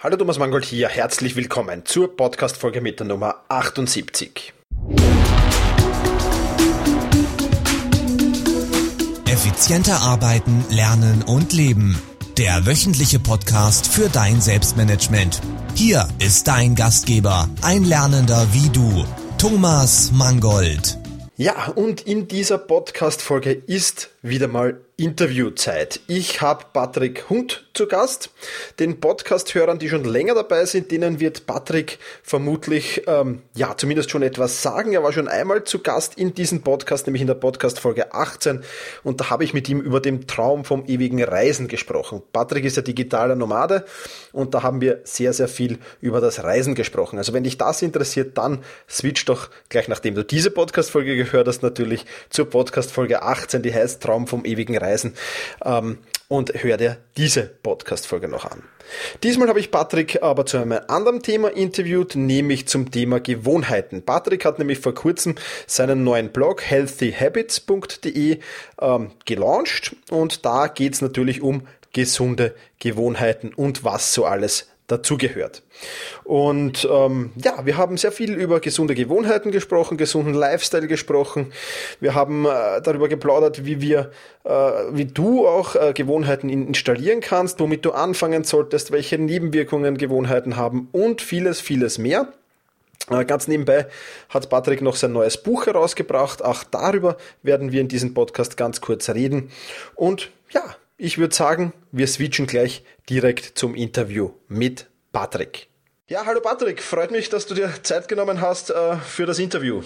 Hallo Thomas Mangold hier, herzlich willkommen zur Podcast-Folge mit der Nummer 78. Effizienter arbeiten, lernen und leben. Der wöchentliche Podcast für dein Selbstmanagement. Hier ist dein Gastgeber, ein Lernender wie du, Thomas Mangold. Ja, und in dieser Podcast-Folge ist wieder mal Interviewzeit. Ich habe Patrick Hund zu Gast. Den Podcast-Hörern, die schon länger dabei sind, denen wird Patrick vermutlich, ähm, ja, zumindest schon etwas sagen. Er war schon einmal zu Gast in diesem Podcast, nämlich in der Podcast-Folge 18. Und da habe ich mit ihm über den Traum vom ewigen Reisen gesprochen. Patrick ist ja digitaler Nomade und da haben wir sehr, sehr viel über das Reisen gesprochen. Also wenn dich das interessiert, dann switch doch gleich nachdem du diese Podcast-Folge gehört hast, natürlich zur Podcast-Folge 18, die heißt Traum vom ewigen Reisen Reisen ähm, und hör dir diese Podcast-Folge noch an. Diesmal habe ich Patrick aber zu einem anderen Thema interviewt, nämlich zum Thema Gewohnheiten. Patrick hat nämlich vor kurzem seinen neuen Blog healthyhabits.de ähm, gelauncht und da geht es natürlich um gesunde Gewohnheiten und was so alles dazugehört. Und ähm, ja, wir haben sehr viel über gesunde Gewohnheiten gesprochen, gesunden Lifestyle gesprochen. Wir haben äh, darüber geplaudert, wie wir, äh, wie du auch äh, Gewohnheiten installieren kannst, womit du anfangen solltest, welche Nebenwirkungen Gewohnheiten haben und vieles, vieles mehr. Äh, ganz nebenbei hat Patrick noch sein neues Buch herausgebracht. Auch darüber werden wir in diesem Podcast ganz kurz reden. Und ja, ich würde sagen, wir switchen gleich direkt zum Interview mit Patrick. Ja, hallo Patrick, freut mich, dass du dir Zeit genommen hast äh, für das Interview.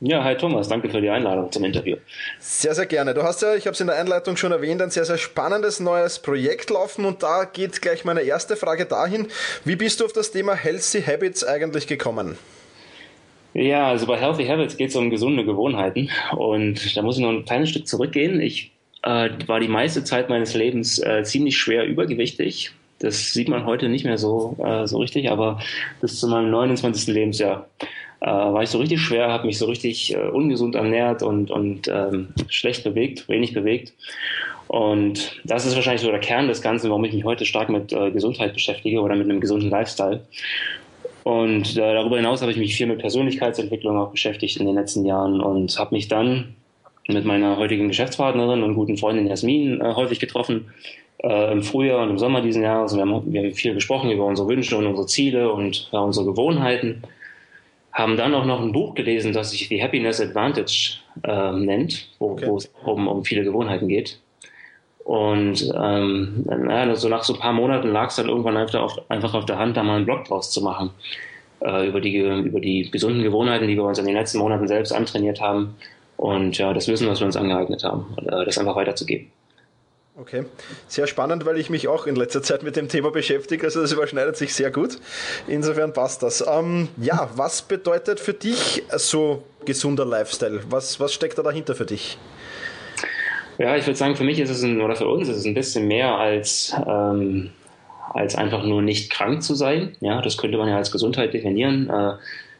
Ja, hi Thomas, danke für die Einladung zum Interview. Sehr, sehr gerne. Du hast ja, ich habe es in der Einleitung schon erwähnt, ein sehr, sehr spannendes neues Projekt laufen und da geht gleich meine erste Frage dahin. Wie bist du auf das Thema Healthy Habits eigentlich gekommen? Ja, also bei Healthy Habits geht es um gesunde Gewohnheiten und da muss ich noch ein kleines Stück zurückgehen. Ich äh, war die meiste Zeit meines Lebens äh, ziemlich schwer übergewichtig. Das sieht man heute nicht mehr so, äh, so richtig, aber bis zu meinem 29. Lebensjahr äh, war ich so richtig schwer, habe mich so richtig äh, ungesund ernährt und, und ähm, schlecht bewegt, wenig bewegt. Und das ist wahrscheinlich so der Kern des Ganzen, warum ich mich heute stark mit äh, Gesundheit beschäftige oder mit einem gesunden Lifestyle. Und darüber hinaus habe ich mich viel mit Persönlichkeitsentwicklung auch beschäftigt in den letzten Jahren und habe mich dann mit meiner heutigen Geschäftspartnerin und guten Freundin Jasmin äh, häufig getroffen äh, im Frühjahr und im Sommer diesen Jahres. Wir haben, wir haben viel gesprochen über unsere Wünsche und unsere Ziele und ja, unsere Gewohnheiten. Haben dann auch noch ein Buch gelesen, das sich die Happiness Advantage äh, nennt, wo, okay. wo es um, um viele Gewohnheiten geht. Und ähm, naja, so nach so ein paar Monaten lag es dann irgendwann einfach auf, einfach auf der Hand, da mal einen Blog draus zu machen. Äh, über, die, über die gesunden Gewohnheiten, die wir uns in den letzten Monaten selbst antrainiert haben und ja, das Wissen, was wir uns angeeignet haben, äh, das einfach weiterzugeben. Okay, sehr spannend, weil ich mich auch in letzter Zeit mit dem Thema beschäftige, also das überschneidet sich sehr gut. Insofern passt das. Ähm, ja, was bedeutet für dich so gesunder Lifestyle? Was, was steckt da dahinter für dich? Ja, ich würde sagen, für mich ist es ein, oder für uns ist es ein bisschen mehr als, ähm, als einfach nur nicht krank zu sein. Ja, das könnte man ja als Gesundheit definieren. Äh,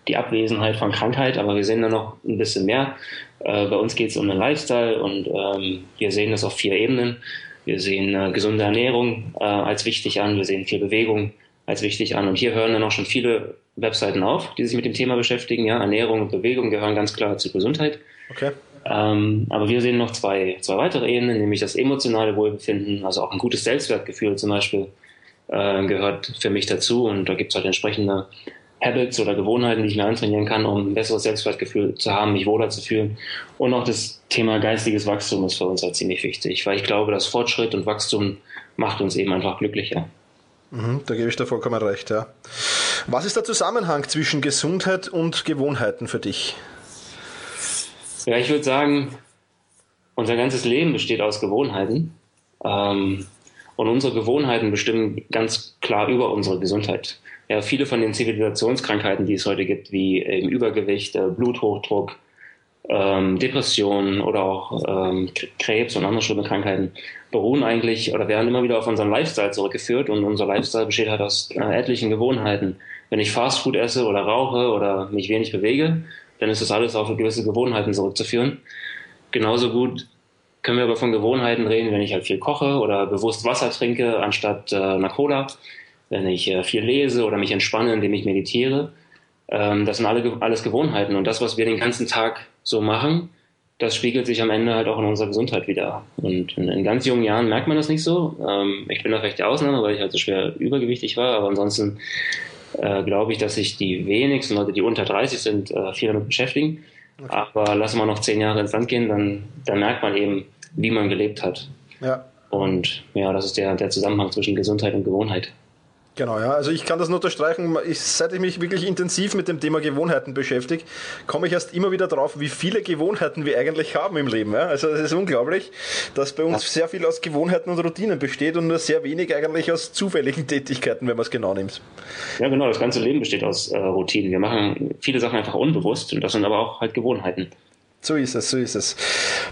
die Abwesenheit von Krankheit, aber wir sehen da noch ein bisschen mehr. Äh, bei uns geht es um den Lifestyle und ähm, wir sehen das auf vier Ebenen. Wir sehen äh, gesunde Ernährung äh, als wichtig an, wir sehen viel Bewegung als wichtig an und hier hören dann auch schon viele Webseiten auf, die sich mit dem Thema beschäftigen. Ja, Ernährung und Bewegung gehören ganz klar zur Gesundheit. Okay. Ähm, aber wir sehen noch zwei, zwei weitere Ebenen, nämlich das emotionale Wohlbefinden, also auch ein gutes Selbstwertgefühl zum Beispiel äh, gehört für mich dazu und da gibt es halt entsprechende Habits oder Gewohnheiten, die ich mir antrainieren kann, um ein besseres Selbstwertgefühl zu haben, mich wohler zu fühlen. Und auch das Thema geistiges Wachstum ist für uns halt ziemlich wichtig, weil ich glaube, dass Fortschritt und Wachstum macht uns eben einfach glücklicher. Mhm, da gebe ich dir vollkommen recht, ja. Was ist der Zusammenhang zwischen Gesundheit und Gewohnheiten für dich? Ja, ich würde sagen, unser ganzes Leben besteht aus Gewohnheiten. Ähm, und unsere Gewohnheiten bestimmen ganz klar über unsere Gesundheit ja, viele von den Zivilisationskrankheiten, die es heute gibt, wie ähm, Übergewicht, äh, Bluthochdruck, ähm, Depressionen oder auch ähm, Krebs und andere schlimme Krankheiten, beruhen eigentlich oder werden immer wieder auf unseren Lifestyle zurückgeführt und unser Lifestyle besteht halt aus äh, etlichen Gewohnheiten. Wenn ich Fastfood esse oder rauche oder mich wenig bewege, dann ist das alles auf gewisse Gewohnheiten zurückzuführen. Genauso gut können wir aber von Gewohnheiten reden, wenn ich halt viel koche oder bewusst Wasser trinke anstatt äh, einer Cola wenn ich äh, viel lese oder mich entspanne, indem ich meditiere. Ähm, das sind alle, alles Gewohnheiten. Und das, was wir den ganzen Tag so machen, das spiegelt sich am Ende halt auch in unserer Gesundheit wieder. Und in, in ganz jungen Jahren merkt man das nicht so. Ähm, ich bin da vielleicht die Ausnahme, weil ich halt so schwer übergewichtig war, aber ansonsten äh, glaube ich, dass sich die wenigsten Leute, die unter 30 sind, äh, viel damit beschäftigen. Okay. Aber lassen wir noch zehn Jahre ins Land gehen, dann, dann merkt man eben, wie man gelebt hat. Ja. Und ja, das ist der, der Zusammenhang zwischen Gesundheit und Gewohnheit. Genau, ja. Also ich kann das nur unterstreichen. Ich, seit ich mich wirklich intensiv mit dem Thema Gewohnheiten beschäftige, komme ich erst immer wieder drauf, wie viele Gewohnheiten wir eigentlich haben im Leben. Ja? Also es ist unglaublich, dass bei uns sehr viel aus Gewohnheiten und Routinen besteht und nur sehr wenig eigentlich aus zufälligen Tätigkeiten, wenn man es genau nimmt. Ja, genau. Das ganze Leben besteht aus äh, Routinen. Wir machen viele Sachen einfach unbewusst und das sind aber auch halt Gewohnheiten. So ist es, so ist es.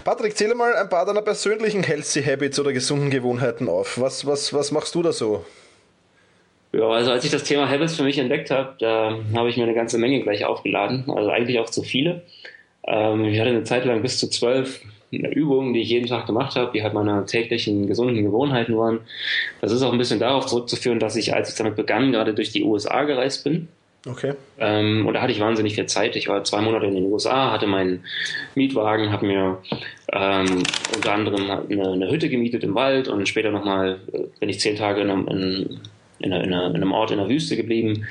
Patrick, zähle mal ein paar deiner persönlichen Healthy Habits oder gesunden Gewohnheiten auf. Was, was, was machst du da so? Ja, also als ich das Thema Habits für mich entdeckt habe, da habe ich mir eine ganze Menge gleich aufgeladen. Also eigentlich auch zu viele. Ähm, ich hatte eine Zeit lang bis zu zwölf Übungen, die ich jeden Tag gemacht habe, die halt meine täglichen gesunden Gewohnheiten waren. Das ist auch ein bisschen darauf zurückzuführen, dass ich, als ich damit begann, gerade durch die USA gereist bin. Okay. Ähm, und da hatte ich wahnsinnig viel Zeit. Ich war zwei Monate in den USA, hatte meinen Mietwagen, habe mir ähm, unter anderem eine, eine, Hütte gemietet im Wald und später nochmal äh, bin ich zehn Tage in, in, in, einer, in, einem Ort in der Wüste geblieben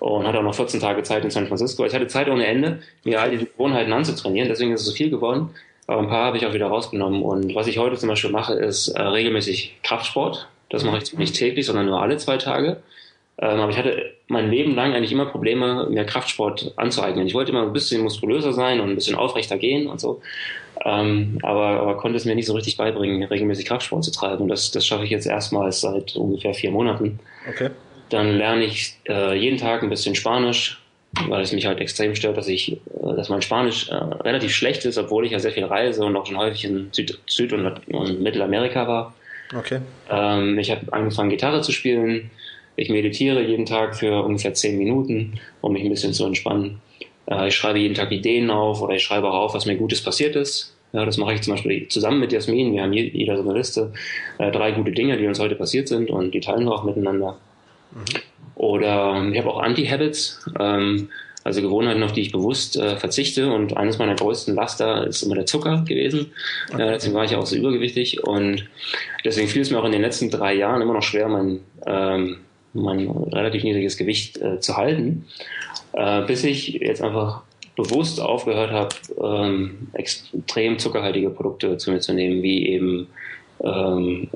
und hatte auch noch 14 Tage Zeit in San Francisco. Ich hatte Zeit ohne Ende, mir all die Gewohnheiten anzutrainieren, deswegen ist es so viel geworden. Aber ein paar habe ich auch wieder rausgenommen. Und was ich heute zum Beispiel mache, ist äh, regelmäßig Kraftsport. Das mache ich nicht täglich, sondern nur alle zwei Tage. Ähm, aber ich hatte mein Leben lang eigentlich immer Probleme, mir Kraftsport anzueignen. Ich wollte immer ein bisschen muskulöser sein und ein bisschen aufrechter gehen und so. Ähm, aber, aber konnte es mir nicht so richtig beibringen, regelmäßig Kraftsport zu treiben. Und das, das schaffe ich jetzt erstmals seit ungefähr vier Monaten. Okay. Dann lerne ich äh, jeden Tag ein bisschen Spanisch, weil es mich halt extrem stört, dass ich, äh, dass mein Spanisch äh, relativ schlecht ist, obwohl ich ja sehr viel reise und auch schon häufig in Süd-, Süd und, und, Mittelamerika war. Okay. Ähm, ich habe angefangen, Gitarre zu spielen. Ich meditiere jeden Tag für ungefähr zehn Minuten, um mich ein bisschen zu entspannen. Äh, ich schreibe jeden Tag Ideen auf oder ich schreibe auch auf, was mir Gutes passiert ist. Ja, das mache ich zum Beispiel zusammen mit Jasmin. Wir haben jeder so eine Liste, äh, drei gute Dinge, die uns heute passiert sind und die teilen wir auch miteinander. Mhm. Oder ähm, ich habe auch Anti-Habits, ähm, also Gewohnheiten, auf die ich bewusst äh, verzichte. Und eines meiner größten Laster ist immer der Zucker gewesen. Okay. Äh, deswegen war ich auch so übergewichtig. Und deswegen fiel es mir auch in den letzten drei Jahren immer noch schwer, mein, ähm, mein relativ niedriges Gewicht äh, zu halten äh, bis ich jetzt einfach bewusst aufgehört habe, ähm, extrem zuckerhaltige Produkte zu mir zu nehmen, wie eben ähm,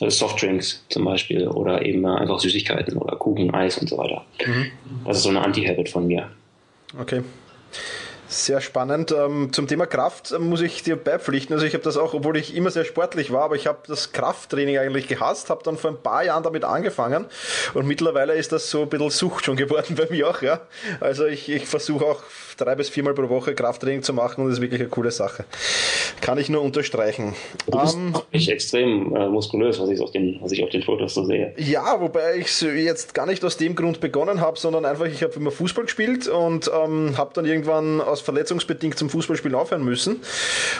Softdrinks zum Beispiel oder eben einfach Süßigkeiten oder Kuchen, Eis und so weiter. Mhm. Das ist so eine Anti-Habit von mir. Okay. Sehr spannend. Ähm, zum Thema Kraft muss ich dir beipflichten. Also ich habe das auch, obwohl ich immer sehr sportlich war, aber ich habe das Krafttraining eigentlich gehasst, habe dann vor ein paar Jahren damit angefangen und mittlerweile ist das so ein bisschen Sucht schon geworden bei mir auch. Ja. Also ich, ich versuche auch drei bis viermal pro Woche Krafttraining zu machen und das ist wirklich eine coole Sache. Kann ich nur unterstreichen. Du bist ähm, extrem äh, muskulös, was ich, auf den, was ich auf den Fotos so sehe. Ja, wobei ich jetzt gar nicht aus dem Grund begonnen habe, sondern einfach, ich habe immer Fußball gespielt und ähm, habe dann irgendwann aus verletzungsbedingt zum Fußballspielen aufhören müssen.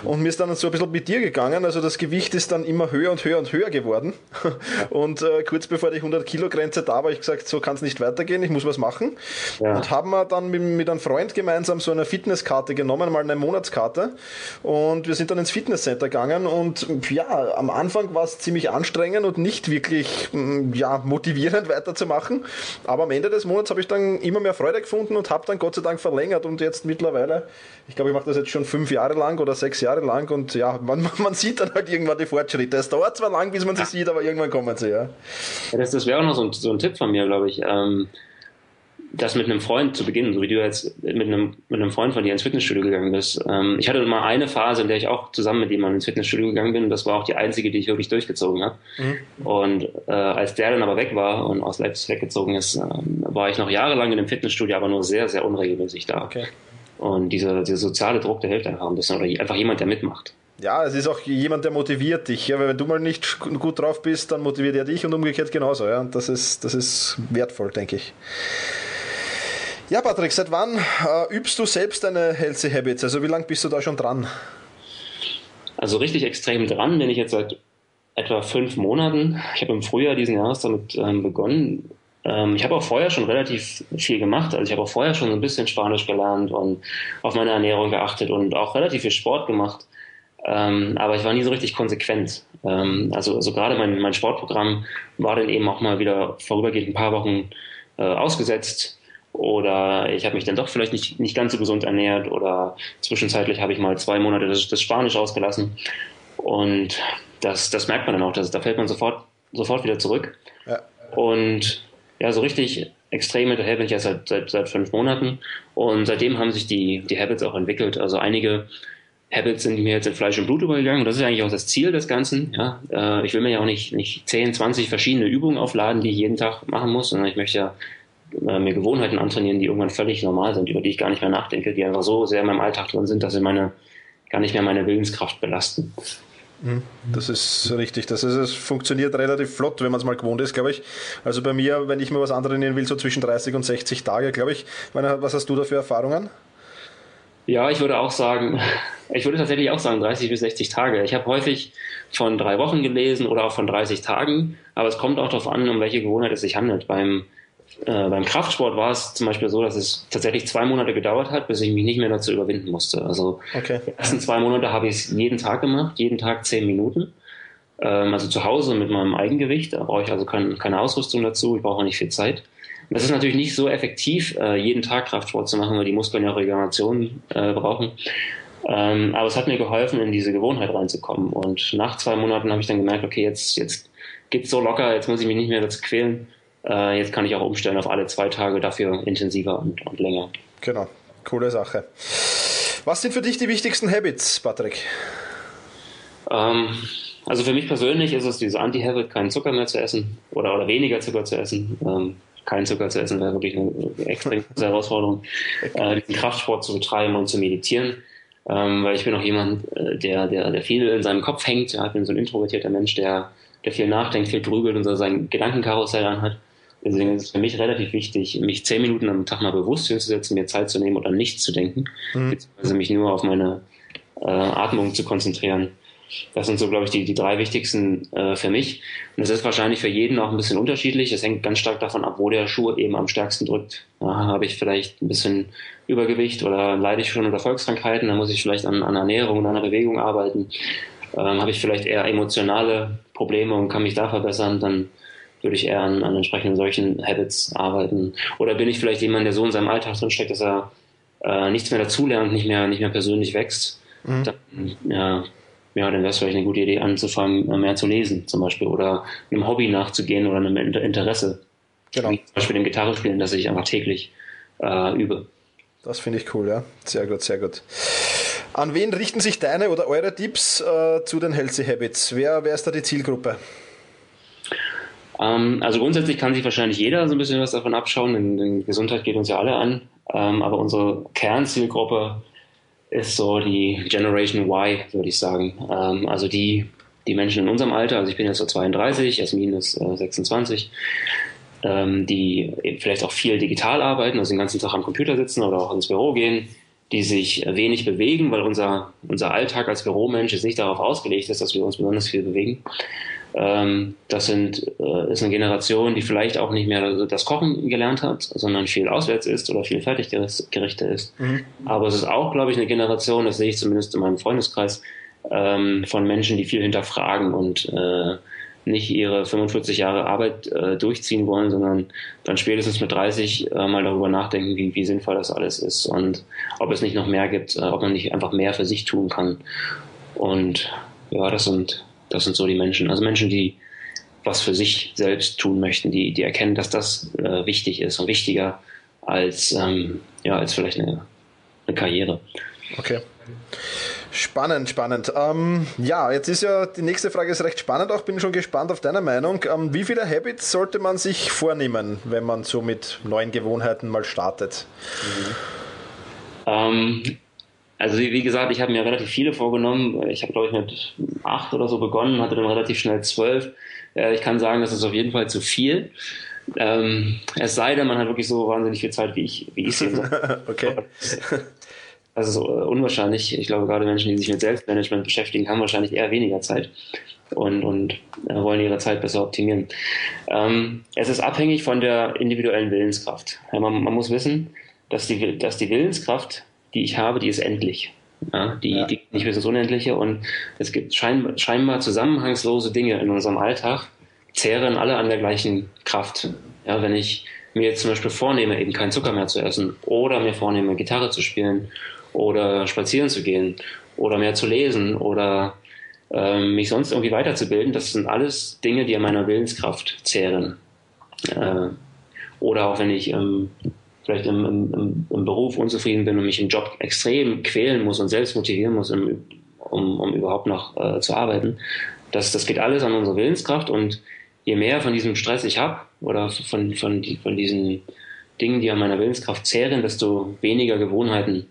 Und mir ist dann so ein bisschen mit dir gegangen. Also das Gewicht ist dann immer höher und höher und höher geworden. Und äh, kurz bevor die 100 Kilo Grenze da war, ich gesagt, so kann es nicht weitergehen, ich muss was machen. Ja. Und haben wir dann mit, mit einem Freund gemeinsam so eine Fitnesskarte genommen, mal eine Monatskarte. Und wir sind dann ins Fitnesscenter gegangen und ja, am Anfang war es ziemlich anstrengend und nicht wirklich mm, ja, motivierend weiterzumachen. Aber am Ende des Monats habe ich dann immer mehr Freude gefunden und habe dann Gott sei Dank verlängert und jetzt mittlerweile, ich glaube, ich mache das jetzt schon fünf Jahre lang oder sechs Jahre lang und ja, man, man sieht dann halt irgendwann die Fortschritte. Es dauert zwar lang, bis man sie sieht, aber irgendwann kommen sie, ja. ja das, das wäre auch noch so ein, so ein Tipp von mir, glaube ich. Ähm das mit einem Freund zu beginnen, so wie du jetzt mit einem, mit einem Freund von dir ins Fitnessstudio gegangen bist. Ähm, ich hatte mal eine Phase, in der ich auch zusammen mit jemandem ins Fitnessstudio gegangen bin. Das war auch die einzige, die ich wirklich durchgezogen habe. Mhm. Und äh, als der dann aber weg war und aus Leipzig weggezogen ist, äh, war ich noch jahrelang in dem Fitnessstudio, aber nur sehr, sehr unregelmäßig da. Okay. Und dieser, dieser soziale Druck, der hilft einfach ein bisschen. Oder einfach jemand, der mitmacht. Ja, es ist auch jemand, der motiviert dich. Ja, weil wenn du mal nicht gut drauf bist, dann motiviert er dich und umgekehrt genauso. Ja, und das ist, das ist wertvoll, denke ich. Ja, Patrick, seit wann äh, übst du selbst deine Healthy Habits? Also wie lange bist du da schon dran? Also richtig extrem dran bin ich jetzt seit etwa fünf Monaten. Ich habe im Frühjahr diesen Jahres damit ähm, begonnen. Ähm, ich habe auch vorher schon relativ viel gemacht. Also ich habe auch vorher schon ein bisschen Spanisch gelernt und auf meine Ernährung geachtet und auch relativ viel Sport gemacht. Ähm, aber ich war nie so richtig konsequent. Ähm, also, also gerade mein, mein Sportprogramm war dann eben auch mal wieder vorübergehend ein paar Wochen äh, ausgesetzt. Oder ich habe mich dann doch vielleicht nicht, nicht ganz so gesund ernährt oder zwischenzeitlich habe ich mal zwei Monate das, das Spanisch ausgelassen. Und das, das merkt man dann auch, dass, da fällt man sofort, sofort wieder zurück. Ja. Und ja, so richtig extrem hinterher bin ich ja seit, seit, seit fünf Monaten. Und seitdem haben sich die, die Habits auch entwickelt. Also einige Habits sind mir jetzt in Fleisch und Blut übergegangen. Und das ist eigentlich auch das Ziel des Ganzen. Ja, äh, ich will mir ja auch nicht, nicht 10, 20 verschiedene Übungen aufladen, die ich jeden Tag machen muss, sondern ich möchte ja äh, mir Gewohnheiten antrainieren, die irgendwann völlig normal sind, über die ich gar nicht mehr nachdenke, die einfach so sehr in meinem Alltag drin sind, dass sie meine, gar nicht mehr meine Willenskraft belasten. Mhm. Das ist richtig. Das ist, es funktioniert relativ flott, wenn man es mal gewohnt ist, glaube ich. Also bei mir, wenn ich mir was antrainieren will, so zwischen 30 und 60 Tage, glaube ich. Was hast du da für Erfahrungen? Ja, ich würde auch sagen, ich würde tatsächlich auch sagen 30 bis 60 Tage. Ich habe häufig von drei Wochen gelesen oder auch von 30 Tagen, aber es kommt auch darauf an, um welche Gewohnheit es sich handelt. Beim, äh, beim Kraftsport war es zum Beispiel so, dass es tatsächlich zwei Monate gedauert hat, bis ich mich nicht mehr dazu überwinden musste. Also okay. die ersten zwei Monate habe ich es jeden Tag gemacht, jeden Tag zehn Minuten. Ähm, also zu Hause mit meinem Eigengewicht, da brauche ich also kein, keine Ausrüstung dazu, ich brauche auch nicht viel Zeit. Das ist natürlich nicht so effektiv, äh, jeden Tag Kraftsport zu machen, weil die Muskeln ja auch Regeneration äh, brauchen. Ähm, aber es hat mir geholfen, in diese Gewohnheit reinzukommen. Und nach zwei Monaten habe ich dann gemerkt, okay, jetzt, jetzt geht's so locker, jetzt muss ich mich nicht mehr dazu quälen. Äh, jetzt kann ich auch umstellen auf alle zwei Tage, dafür intensiver und, und länger. Genau, coole Sache. Was sind für dich die wichtigsten Habits, Patrick? Ähm, also für mich persönlich ist es dieses Anti-Habit, keinen Zucker mehr zu essen oder, oder weniger Zucker zu essen. Ähm, kein Zucker zu essen wäre wirklich eine extrem große Herausforderung, äh, diesen Kraftsport zu betreiben und zu meditieren. Ähm, weil ich bin auch jemand, äh, der, der, der viel in seinem Kopf hängt. Ja, ich bin so ein introvertierter Mensch, der, der viel nachdenkt, viel grübelt und so sein Gedankenkarussell anhat. Deswegen ist es für mich relativ wichtig, mich zehn Minuten am Tag mal bewusst hinzusetzen, mir Zeit zu nehmen oder nichts zu denken, mhm. beziehungsweise mich nur auf meine äh, Atmung zu konzentrieren. Das sind so, glaube ich, die, die drei wichtigsten äh, für mich. Und das ist wahrscheinlich für jeden auch ein bisschen unterschiedlich. Es hängt ganz stark davon ab, wo der Schuh eben am stärksten drückt. Ja, habe ich vielleicht ein bisschen Übergewicht oder leide ich schon unter Volkskrankheiten, dann muss ich vielleicht an, an Ernährung und an der Bewegung arbeiten. Ähm, habe ich vielleicht eher emotionale Probleme und kann mich da verbessern, dann würde ich eher an, an entsprechenden solchen Habits arbeiten. Oder bin ich vielleicht jemand, der so in seinem Alltag drin steckt, dass er äh, nichts mehr dazulernt, nicht mehr, nicht mehr persönlich wächst. Mhm. Dann, ja, ja, dann wäre es vielleicht eine gute Idee, anzufangen, äh, mehr zu lesen zum Beispiel oder einem Hobby nachzugehen oder einem Interesse. Genau. Wie zum Beispiel dem Gitarrespielen, das ich einfach täglich äh, übe. Das finde ich cool, ja. Sehr gut, sehr gut. An wen richten sich deine oder eure Tipps äh, zu den Healthy Habits? Wer, wer ist da die Zielgruppe? Ähm, also grundsätzlich kann sich wahrscheinlich jeder so ein bisschen was davon abschauen, denn, denn Gesundheit geht uns ja alle an. Ähm, aber unsere Kernzielgruppe ist so die Generation Y, würde ich sagen. Ähm, also die, die Menschen in unserem Alter, also ich bin jetzt so 32, Jasmin ist äh, 26, ähm, die vielleicht auch viel digital arbeiten, also den ganzen Tag am Computer sitzen oder auch ins Büro gehen, die sich wenig bewegen, weil unser, unser Alltag als Büromensch ist nicht darauf ausgelegt ist, dass wir uns besonders viel bewegen. Ähm, das sind, äh, ist eine Generation, die vielleicht auch nicht mehr das Kochen gelernt hat, sondern viel auswärts ist oder viel Fertiggerichte ist. Mhm. Aber es ist auch, glaube ich, eine Generation, das sehe ich zumindest in meinem Freundeskreis, ähm, von Menschen, die viel hinterfragen und äh, nicht ihre 45 Jahre Arbeit äh, durchziehen wollen, sondern dann spätestens mit 30 äh, mal darüber nachdenken, wie, wie sinnvoll das alles ist und ob es nicht noch mehr gibt, ob man nicht einfach mehr für sich tun kann. Und ja, das sind das sind so die Menschen. Also Menschen, die was für sich selbst tun möchten, die, die erkennen, dass das äh, wichtig ist und wichtiger als, ähm, ja, als vielleicht eine, eine Karriere. Okay. Spannend, spannend. Ähm, ja, jetzt ist ja die nächste Frage ist recht spannend. Auch bin schon gespannt auf deine Meinung. Ähm, wie viele Habits sollte man sich vornehmen, wenn man so mit neuen Gewohnheiten mal startet? Mhm. Ähm, also wie gesagt, ich habe mir relativ viele vorgenommen. Ich habe, glaube ich, mit acht oder so begonnen, hatte dann relativ schnell zwölf. Äh, ich kann sagen, das ist auf jeden Fall zu viel. Ähm, es sei denn, man hat wirklich so wahnsinnig viel Zeit, wie ich, wie ich sehe. okay. das ist äh, unwahrscheinlich. Ich glaube, gerade Menschen, die sich mit Selbstmanagement beschäftigen, haben wahrscheinlich eher weniger Zeit und, und äh, wollen ihre Zeit besser optimieren. Ähm, es ist abhängig von der individuellen Willenskraft. Ja, man, man, muss wissen, dass die, dass die Willenskraft, die ich habe, die ist endlich. Ja, die, ja. die nicht bis ins Unendliche und es gibt scheinbar, scheinbar zusammenhangslose Dinge in unserem Alltag, zehren alle an der gleichen Kraft. Ja, wenn ich mir jetzt zum Beispiel vornehme, eben keinen Zucker mehr zu essen oder mir vornehme, Gitarre zu spielen oder spazieren zu gehen oder mehr zu lesen oder äh, mich sonst irgendwie weiterzubilden, das sind alles Dinge, die an meiner Willenskraft zehren. Äh, oder auch wenn ich ähm, vielleicht im, im, im, Beruf unzufrieden bin und mich im Job extrem quälen muss und selbst motivieren muss, um, um, um überhaupt noch äh, zu arbeiten. Das, das geht alles an unsere Willenskraft und je mehr von diesem Stress ich habe oder von, von, von diesen Dingen, die an meiner Willenskraft zehren, desto weniger Gewohnheiten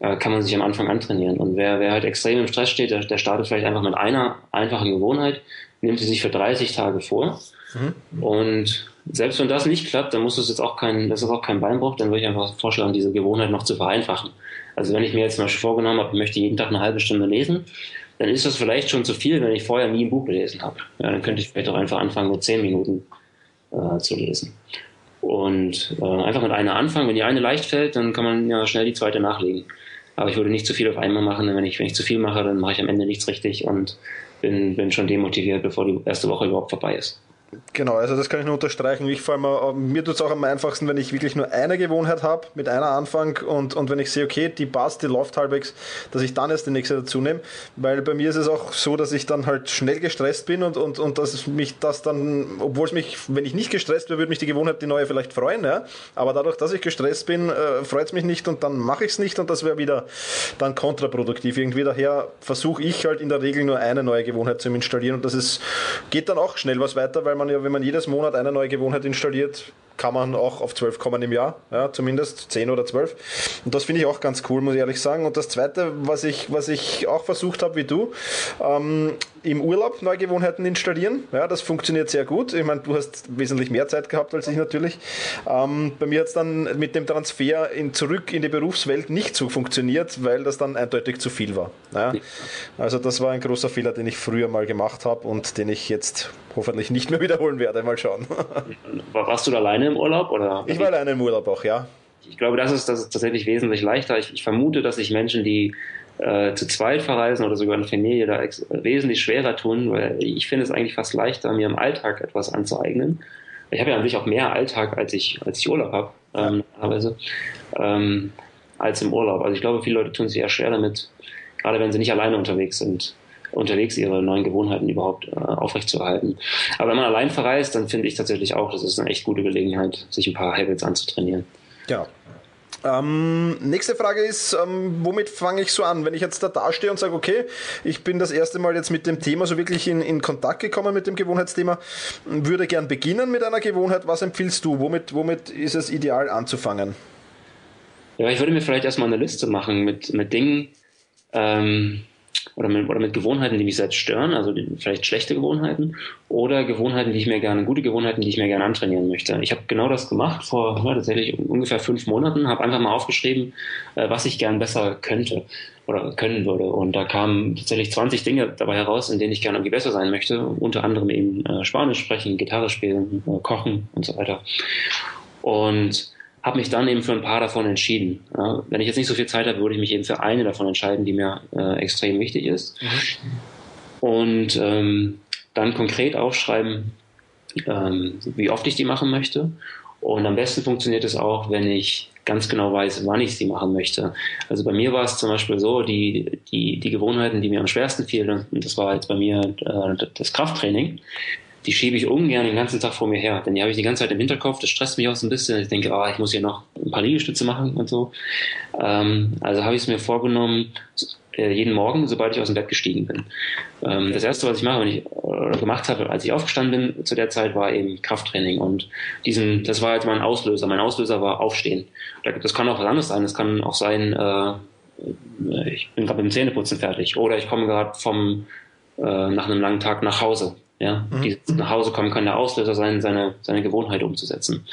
äh, kann man sich am Anfang antrainieren. Und wer, wer halt extrem im Stress steht, der, der startet vielleicht einfach mit einer einfachen Gewohnheit, nimmt sie sich für 30 Tage vor. Mhm. Und selbst wenn das nicht klappt, dann muss es jetzt auch kein, das ist auch kein Beinbruch, dann würde ich einfach vorschlagen, diese Gewohnheit noch zu vereinfachen. Also wenn ich mir jetzt zum Beispiel vorgenommen habe, ich möchte jeden Tag eine halbe Stunde lesen, dann ist das vielleicht schon zu viel, wenn ich vorher nie ein Buch gelesen habe. Ja, dann könnte ich vielleicht auch einfach anfangen, mit zehn Minuten äh, zu lesen. Und äh, einfach mit einer anfangen. Wenn die eine leicht fällt, dann kann man ja schnell die zweite nachlegen. Aber ich würde nicht zu viel auf einmal machen, denn wenn ich, wenn ich zu viel mache, dann mache ich am Ende nichts richtig und bin, bin schon demotiviert, bevor die erste Woche überhaupt vorbei ist. Genau, also das kann ich nur unterstreichen. Ich vor allem, mir tut es auch am einfachsten, wenn ich wirklich nur eine Gewohnheit habe, mit einer Anfang und, und wenn ich sehe, okay, die passt, die läuft halbwegs, dass ich dann erst die nächste dazu nehme. Weil bei mir ist es auch so, dass ich dann halt schnell gestresst bin und, und, und dass mich das dann, obwohl es mich, wenn ich nicht gestresst wäre, würde mich die Gewohnheit, die neue vielleicht freuen, ja. Aber dadurch, dass ich gestresst bin, äh, freut es mich nicht und dann mache ich es nicht und das wäre wieder dann kontraproduktiv. Irgendwie daher versuche ich halt in der Regel nur eine neue Gewohnheit zu installieren und das ist, geht dann auch schnell was weiter, weil man ja, wenn man jedes Monat eine neue Gewohnheit installiert, kann man auch auf 12 kommen im Jahr, ja, zumindest 10 oder 12. Und das finde ich auch ganz cool, muss ich ehrlich sagen. Und das Zweite, was ich, was ich auch versucht habe, wie du, ähm, im Urlaub neue Gewohnheiten installieren. Ja, das funktioniert sehr gut. Ich meine, du hast wesentlich mehr Zeit gehabt als ich natürlich. Ähm, bei mir hat es dann mit dem Transfer in, zurück in die Berufswelt nicht so funktioniert, weil das dann eindeutig zu viel war. Ja? Also das war ein großer Fehler, den ich früher mal gemacht habe und den ich jetzt hoffentlich nicht mehr wiederholen werde. Mal schauen. Warst du da alleine im Urlaub? Oder? Ich war alleine im Urlaub auch, ja. Ich glaube, das ist, das ist tatsächlich wesentlich leichter. Ich, ich vermute, dass sich Menschen, die äh, zu zweit verreisen oder sogar eine Familie da wesentlich schwerer tun, weil ich finde es eigentlich fast leichter, mir im Alltag etwas anzueignen. Ich habe ja an sich auch mehr Alltag, als ich, als ich Urlaub habe, ähm, teilweise, ähm, als im Urlaub. Also ich glaube, viele Leute tun sich eher schwer damit, gerade wenn sie nicht alleine unterwegs sind unterwegs ihre neuen Gewohnheiten überhaupt äh, aufrechtzuerhalten. Aber wenn man allein verreist, dann finde ich tatsächlich auch, das ist eine echt gute Gelegenheit, sich ein paar Habits anzutrainieren. Ja, ähm, nächste Frage ist, ähm, womit fange ich so an? Wenn ich jetzt da dastehe und sage, okay, ich bin das erste Mal jetzt mit dem Thema so wirklich in, in Kontakt gekommen mit dem Gewohnheitsthema, würde gern beginnen mit einer Gewohnheit. Was empfiehlst du? Womit, womit ist es ideal anzufangen? Ja, ich würde mir vielleicht erstmal eine Liste machen mit, mit Dingen, ähm, oder mit, oder mit Gewohnheiten, die mich selbst stören, also vielleicht schlechte Gewohnheiten oder Gewohnheiten, die ich mir gerne, gute Gewohnheiten, die ich mir gerne antrainieren möchte. Ich habe genau das gemacht vor ja, tatsächlich ungefähr fünf Monaten, habe einfach mal aufgeschrieben, äh, was ich gern besser könnte oder können würde. Und da kamen tatsächlich 20 Dinge dabei heraus, in denen ich gerne irgendwie besser sein möchte. Unter anderem eben äh, Spanisch sprechen, Gitarre spielen, äh, kochen und so weiter. Und habe mich dann eben für ein paar davon entschieden. Ja, wenn ich jetzt nicht so viel Zeit habe, würde ich mich eben für eine davon entscheiden, die mir äh, extrem wichtig ist. Und ähm, dann konkret aufschreiben, ähm, wie oft ich die machen möchte. Und am besten funktioniert es auch, wenn ich ganz genau weiß, wann ich sie machen möchte. Also bei mir war es zum Beispiel so, die, die, die Gewohnheiten, die mir am schwersten fielen, und das war jetzt bei mir äh, das Krafttraining, die schiebe ich ungern den ganzen Tag vor mir her. Denn die habe ich die ganze Zeit im Hinterkopf, das stresst mich auch so ein bisschen. Ich denke, ah, ich muss hier noch ein paar Liegestütze machen und so. Ähm, also habe ich es mir vorgenommen, äh, jeden Morgen, sobald ich aus dem Bett gestiegen bin. Ähm, das erste, was ich mache, wenn ich oder gemacht habe, als ich aufgestanden bin zu der Zeit, war eben Krafttraining und diesen, das war jetzt mein Auslöser. Mein Auslöser war Aufstehen. Das kann auch was anderes sein. Das kann auch sein, äh, ich bin gerade mit dem Zähneputzen fertig oder ich komme gerade vom äh, nach einem langen Tag nach Hause ja, mhm. die nach Hause kommen kann der Auslöser sein, seine, seine Gewohnheit umzusetzen.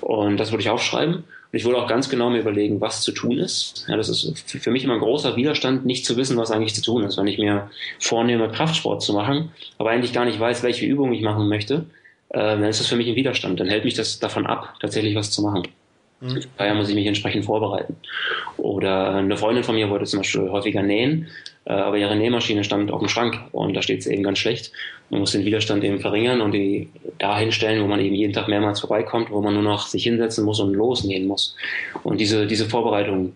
Und das würde ich aufschreiben. ich wollte auch ganz genau mir überlegen, was zu tun ist. Ja, das ist für mich immer ein großer Widerstand, nicht zu wissen, was eigentlich zu tun ist. Wenn ich mir vornehme, Kraftsport zu machen, aber eigentlich gar nicht weiß, welche Übung ich machen möchte, äh, dann ist das für mich ein Widerstand. Dann hält mich das davon ab, tatsächlich was zu machen. Mhm. Daher muss ich mich entsprechend vorbereiten. Oder eine Freundin von mir wollte zum Beispiel häufiger nähen, äh, aber ihre Nähmaschine stand auf dem Schrank und da steht es eben ganz schlecht. Man muss den Widerstand eben verringern und die da hinstellen, wo man eben jeden Tag mehrmals vorbeikommt, wo man nur noch sich hinsetzen muss und losnähen muss. Und diese, diese Vorbereitung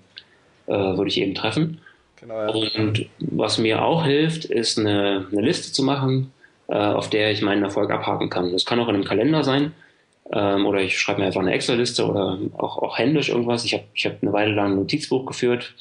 äh, würde ich eben treffen. Genau, ja. Und was mir auch hilft, ist eine, eine Liste zu machen, äh, auf der ich meinen Erfolg abhaken kann. Das kann auch in einem Kalender sein. Ähm, oder ich schreibe mir einfach eine Excel-Liste oder auch, auch händisch irgendwas. Ich habe ich hab eine Weile lang ein Notizbuch geführt,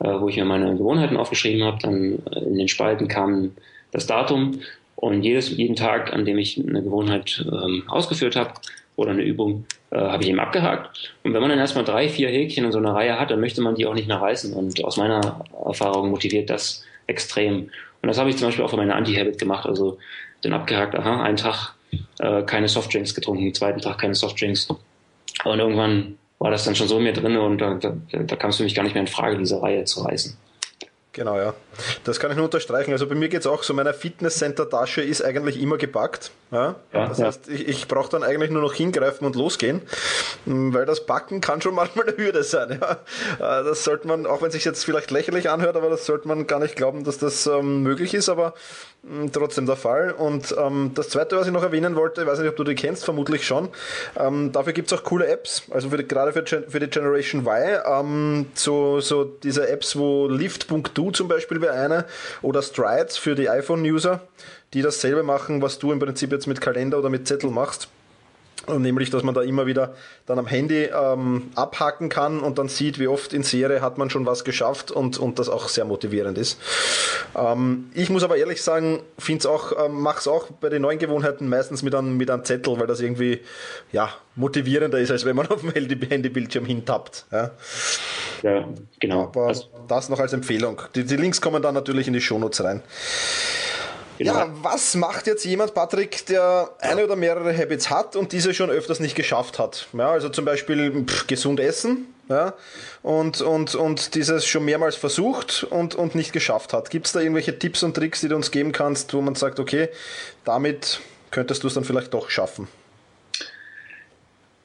äh, wo ich mir meine Gewohnheiten aufgeschrieben habe. Dann äh, in den Spalten kam das Datum und jedes, jeden Tag, an dem ich eine Gewohnheit ähm, ausgeführt habe oder eine Übung, äh, habe ich eben abgehakt. Und wenn man dann erstmal drei, vier Häkchen in so einer Reihe hat, dann möchte man die auch nicht mehr reißen. Und aus meiner Erfahrung motiviert das extrem. Und das habe ich zum Beispiel auch für meine Anti-Habit gemacht. Also dann abgehakt, aha, einen Tag äh, keine Softdrinks getrunken, den zweiten Tag keine Softdrinks. Und irgendwann war das dann schon so in mir drin und da, da, da kam es für mich gar nicht mehr in Frage, diese Reihe zu reißen. Genau, ja. Das kann ich nur unterstreichen. Also bei mir geht es auch so, meine Fitnesscenter-Tasche ist eigentlich immer gepackt. Ja? ja das ja. heißt, ich, ich brauche dann eigentlich nur noch hingreifen und losgehen, hm, weil das Backen kann schon manchmal eine Hürde sein. Ja? Äh, das sollte man, auch wenn es sich jetzt vielleicht lächerlich anhört, aber das sollte man gar nicht glauben, dass das ähm, möglich ist, aber trotzdem der Fall. Und ähm, das Zweite, was ich noch erwähnen wollte, ich weiß nicht, ob du die kennst, vermutlich schon, ähm, dafür gibt es auch coole Apps, also für die, gerade für, für die Generation Y, ähm, so, so diese Apps, wo Lift.do zum Beispiel wäre eine oder Strides für die iPhone-User die dasselbe machen, was du im Prinzip jetzt mit Kalender oder mit Zettel machst. Nämlich, dass man da immer wieder dann am Handy ähm, abhaken kann und dann sieht, wie oft in Serie hat man schon was geschafft und, und das auch sehr motivierend ist. Ähm, ich muss aber ehrlich sagen, finde es auch, ähm, mache es auch bei den neuen Gewohnheiten meistens mit einem, mit einem Zettel, weil das irgendwie ja, motivierender ist, als wenn man auf dem Handybildschirm hintappt. Ja, ja genau. Aber also, das noch als Empfehlung. Die, die Links kommen dann natürlich in die Shownotes rein. Genau. Ja, was macht jetzt jemand, Patrick, der eine oder mehrere Habits hat und diese schon öfters nicht geschafft hat? Ja, also zum Beispiel pff, gesund essen ja, und, und, und dieses schon mehrmals versucht und, und nicht geschafft hat. Gibt es da irgendwelche Tipps und Tricks, die du uns geben kannst, wo man sagt, okay, damit könntest du es dann vielleicht doch schaffen?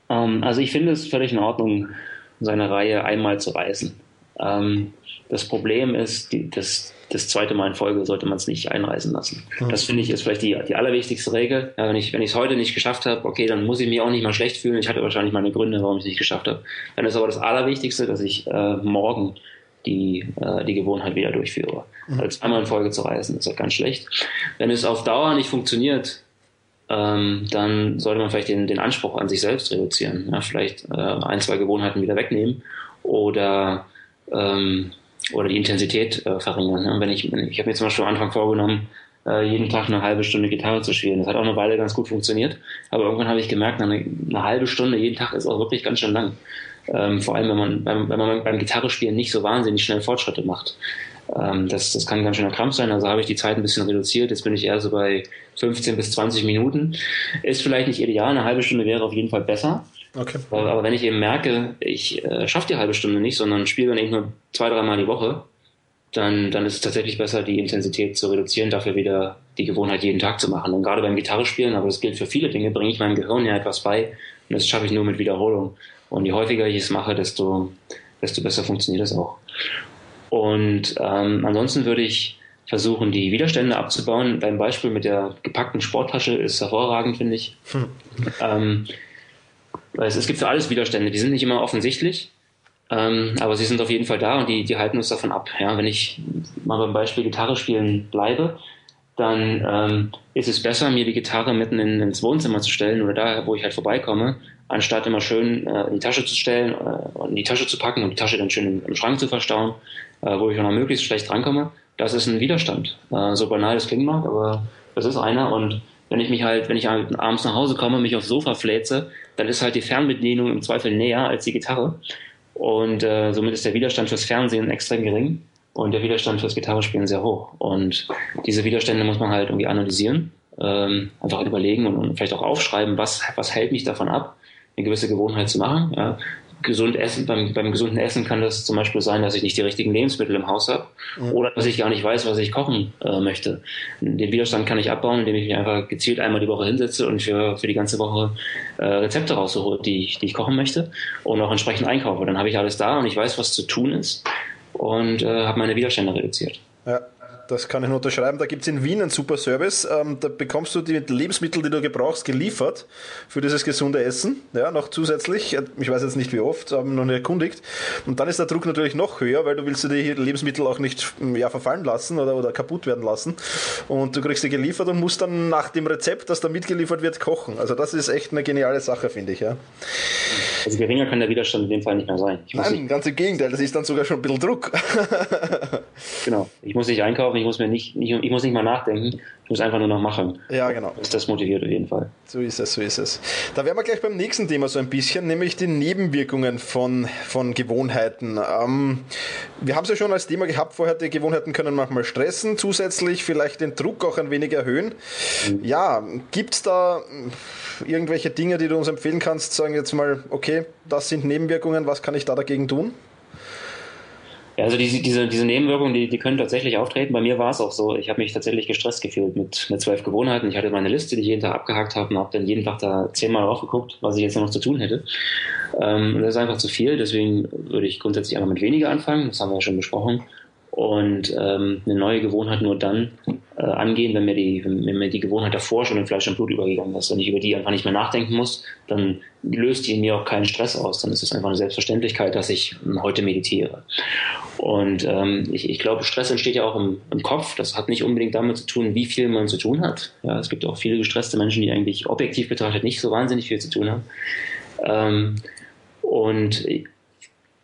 Ähm, also ich finde es völlig in Ordnung, seine Reihe einmal zu reißen. Ähm, das Problem ist, die, das, das zweite Mal in Folge sollte man es nicht einreisen lassen. Mhm. Das finde ich ist vielleicht die, die allerwichtigste Regel. Ja, wenn ich es heute nicht geschafft habe, okay, dann muss ich mich auch nicht mal schlecht fühlen. Ich hatte wahrscheinlich meine Gründe, warum ich es nicht geschafft habe. Dann ist aber das Allerwichtigste, dass ich äh, morgen die, äh, die Gewohnheit wieder durchführe. Mhm. Als einmal in Folge zu reisen, ist halt ganz schlecht. Wenn es auf Dauer nicht funktioniert, ähm, dann sollte man vielleicht den, den Anspruch an sich selbst reduzieren. Ja, vielleicht äh, ein, zwei Gewohnheiten wieder wegnehmen oder ähm, oder die Intensität äh, verringern. Ne? Wenn ich, ich habe mir zum Beispiel am Anfang vorgenommen, äh, jeden Tag eine halbe Stunde Gitarre zu spielen. Das hat auch eine Weile ganz gut funktioniert. Aber irgendwann habe ich gemerkt, eine, eine halbe Stunde jeden Tag ist auch wirklich ganz schön lang. Ähm, vor allem, wenn man, beim, wenn man beim Gitarrespielen nicht so wahnsinnig schnell Fortschritte macht. Ähm, das, das kann ganz schön Krampf sein. Also habe ich die Zeit ein bisschen reduziert. Jetzt bin ich eher so bei 15 bis 20 Minuten. Ist vielleicht nicht ideal. Eine halbe Stunde wäre auf jeden Fall besser. Okay. Aber, wenn ich eben merke, ich äh, schaffe die halbe Stunde nicht, sondern spiele dann eben nur zwei, dreimal die Woche, dann, dann ist es tatsächlich besser, die Intensität zu reduzieren, dafür wieder die Gewohnheit jeden Tag zu machen. Und gerade beim Gitarrespielen, aber das gilt für viele Dinge, bringe ich meinem Gehirn ja etwas bei und das schaffe ich nur mit Wiederholung. Und je häufiger ich es mache, desto, desto besser funktioniert es auch. Und ähm, ansonsten würde ich versuchen, die Widerstände abzubauen. Beim Beispiel mit der gepackten Sporttasche ist hervorragend, finde ich. Hm. Ähm, es, es gibt für alles Widerstände, die sind nicht immer offensichtlich, ähm, aber sie sind auf jeden Fall da und die, die halten uns davon ab. Ja, wenn ich mal beim Beispiel Gitarre spielen bleibe, dann ähm, ist es besser, mir die Gitarre mitten in, ins Wohnzimmer zu stellen oder da, wo ich halt vorbeikomme, anstatt immer schön äh, in die Tasche zu stellen äh, und in die Tasche zu packen und die Tasche dann schön im, im Schrank zu verstauen, äh, wo ich auch noch möglichst schlecht drankomme. Das ist ein Widerstand. Äh, so banal das klingen mag, aber das ist einer und wenn ich mich halt, wenn ich abends nach Hause komme, mich aufs Sofa fläze, dann ist halt die Fernbedienung im Zweifel näher als die Gitarre. Und äh, somit ist der Widerstand fürs Fernsehen extrem gering und der Widerstand fürs Gitarrespielen sehr hoch. Und diese Widerstände muss man halt irgendwie analysieren, ähm, einfach überlegen und, und, vielleicht auch aufschreiben, was, was hält mich davon ab, eine gewisse Gewohnheit zu machen. Ja. Gesund essen, beim, beim gesunden Essen kann das zum Beispiel sein, dass ich nicht die richtigen Lebensmittel im Haus habe mhm. oder dass ich gar nicht weiß, was ich kochen äh, möchte. Den Widerstand kann ich abbauen, indem ich mich einfach gezielt einmal die Woche hinsetze und für, für die ganze Woche äh, Rezepte raussuche, die ich, die ich kochen möchte und auch entsprechend einkaufe. Dann habe ich alles da und ich weiß, was zu tun ist und äh, habe meine Widerstände reduziert. Ja das kann ich nur unterschreiben. Da gibt es in Wien einen super Service. Ähm, da bekommst du die Lebensmittel, die du gebrauchst, geliefert für dieses gesunde Essen. Ja, noch zusätzlich. Ich weiß jetzt nicht wie oft, haben noch nicht erkundigt. Und dann ist der Druck natürlich noch höher, weil du willst dir die Lebensmittel auch nicht ja, verfallen lassen oder, oder kaputt werden lassen. Und du kriegst sie geliefert und musst dann nach dem Rezept, das da mitgeliefert wird, kochen. Also das ist echt eine geniale Sache, finde ich. Ja. Also geringer kann der Widerstand in dem Fall nicht mehr sein. Nein, nicht, ganz im Gegenteil. Das ist dann sogar schon ein bisschen Druck. genau. Ich muss nicht einkaufen ich muss mir nicht, nicht, ich muss nicht mal nachdenken, ich muss einfach nur noch machen. Ja, genau. Das, das motiviert auf jeden Fall. So ist es, so ist es. Da wären wir gleich beim nächsten Thema so ein bisschen, nämlich die Nebenwirkungen von, von Gewohnheiten. Ähm, wir haben es ja schon als Thema gehabt vorher, die Gewohnheiten können manchmal stressen, zusätzlich vielleicht den Druck auch ein wenig erhöhen. Mhm. Ja, gibt es da irgendwelche Dinge, die du uns empfehlen kannst, sagen jetzt mal, okay, das sind Nebenwirkungen, was kann ich da dagegen tun? Ja, also diese, diese, diese Nebenwirkungen, die, die können tatsächlich auftreten. Bei mir war es auch so. Ich habe mich tatsächlich gestresst gefühlt mit, mit zwölf Gewohnheiten. Ich hatte meine Liste, die ich jeden Tag abgehakt habe und habe dann jeden Tag da zehnmal aufgeguckt, was ich jetzt noch zu tun hätte. Ähm, das ist einfach zu viel. Deswegen würde ich grundsätzlich einfach mit weniger anfangen. Das haben wir ja schon besprochen und ähm, eine neue Gewohnheit nur dann äh, angehen, wenn mir, die, wenn mir die Gewohnheit davor schon in Fleisch und Blut übergegangen ist. Wenn ich über die einfach nicht mehr nachdenken muss, dann löst die in mir auch keinen Stress aus. Dann ist es einfach eine Selbstverständlichkeit, dass ich heute meditiere. Und ähm, ich, ich glaube, Stress entsteht ja auch im, im Kopf. Das hat nicht unbedingt damit zu tun, wie viel man zu tun hat. Ja, es gibt auch viele gestresste Menschen, die eigentlich objektiv betrachtet nicht so wahnsinnig viel zu tun haben. Ähm, und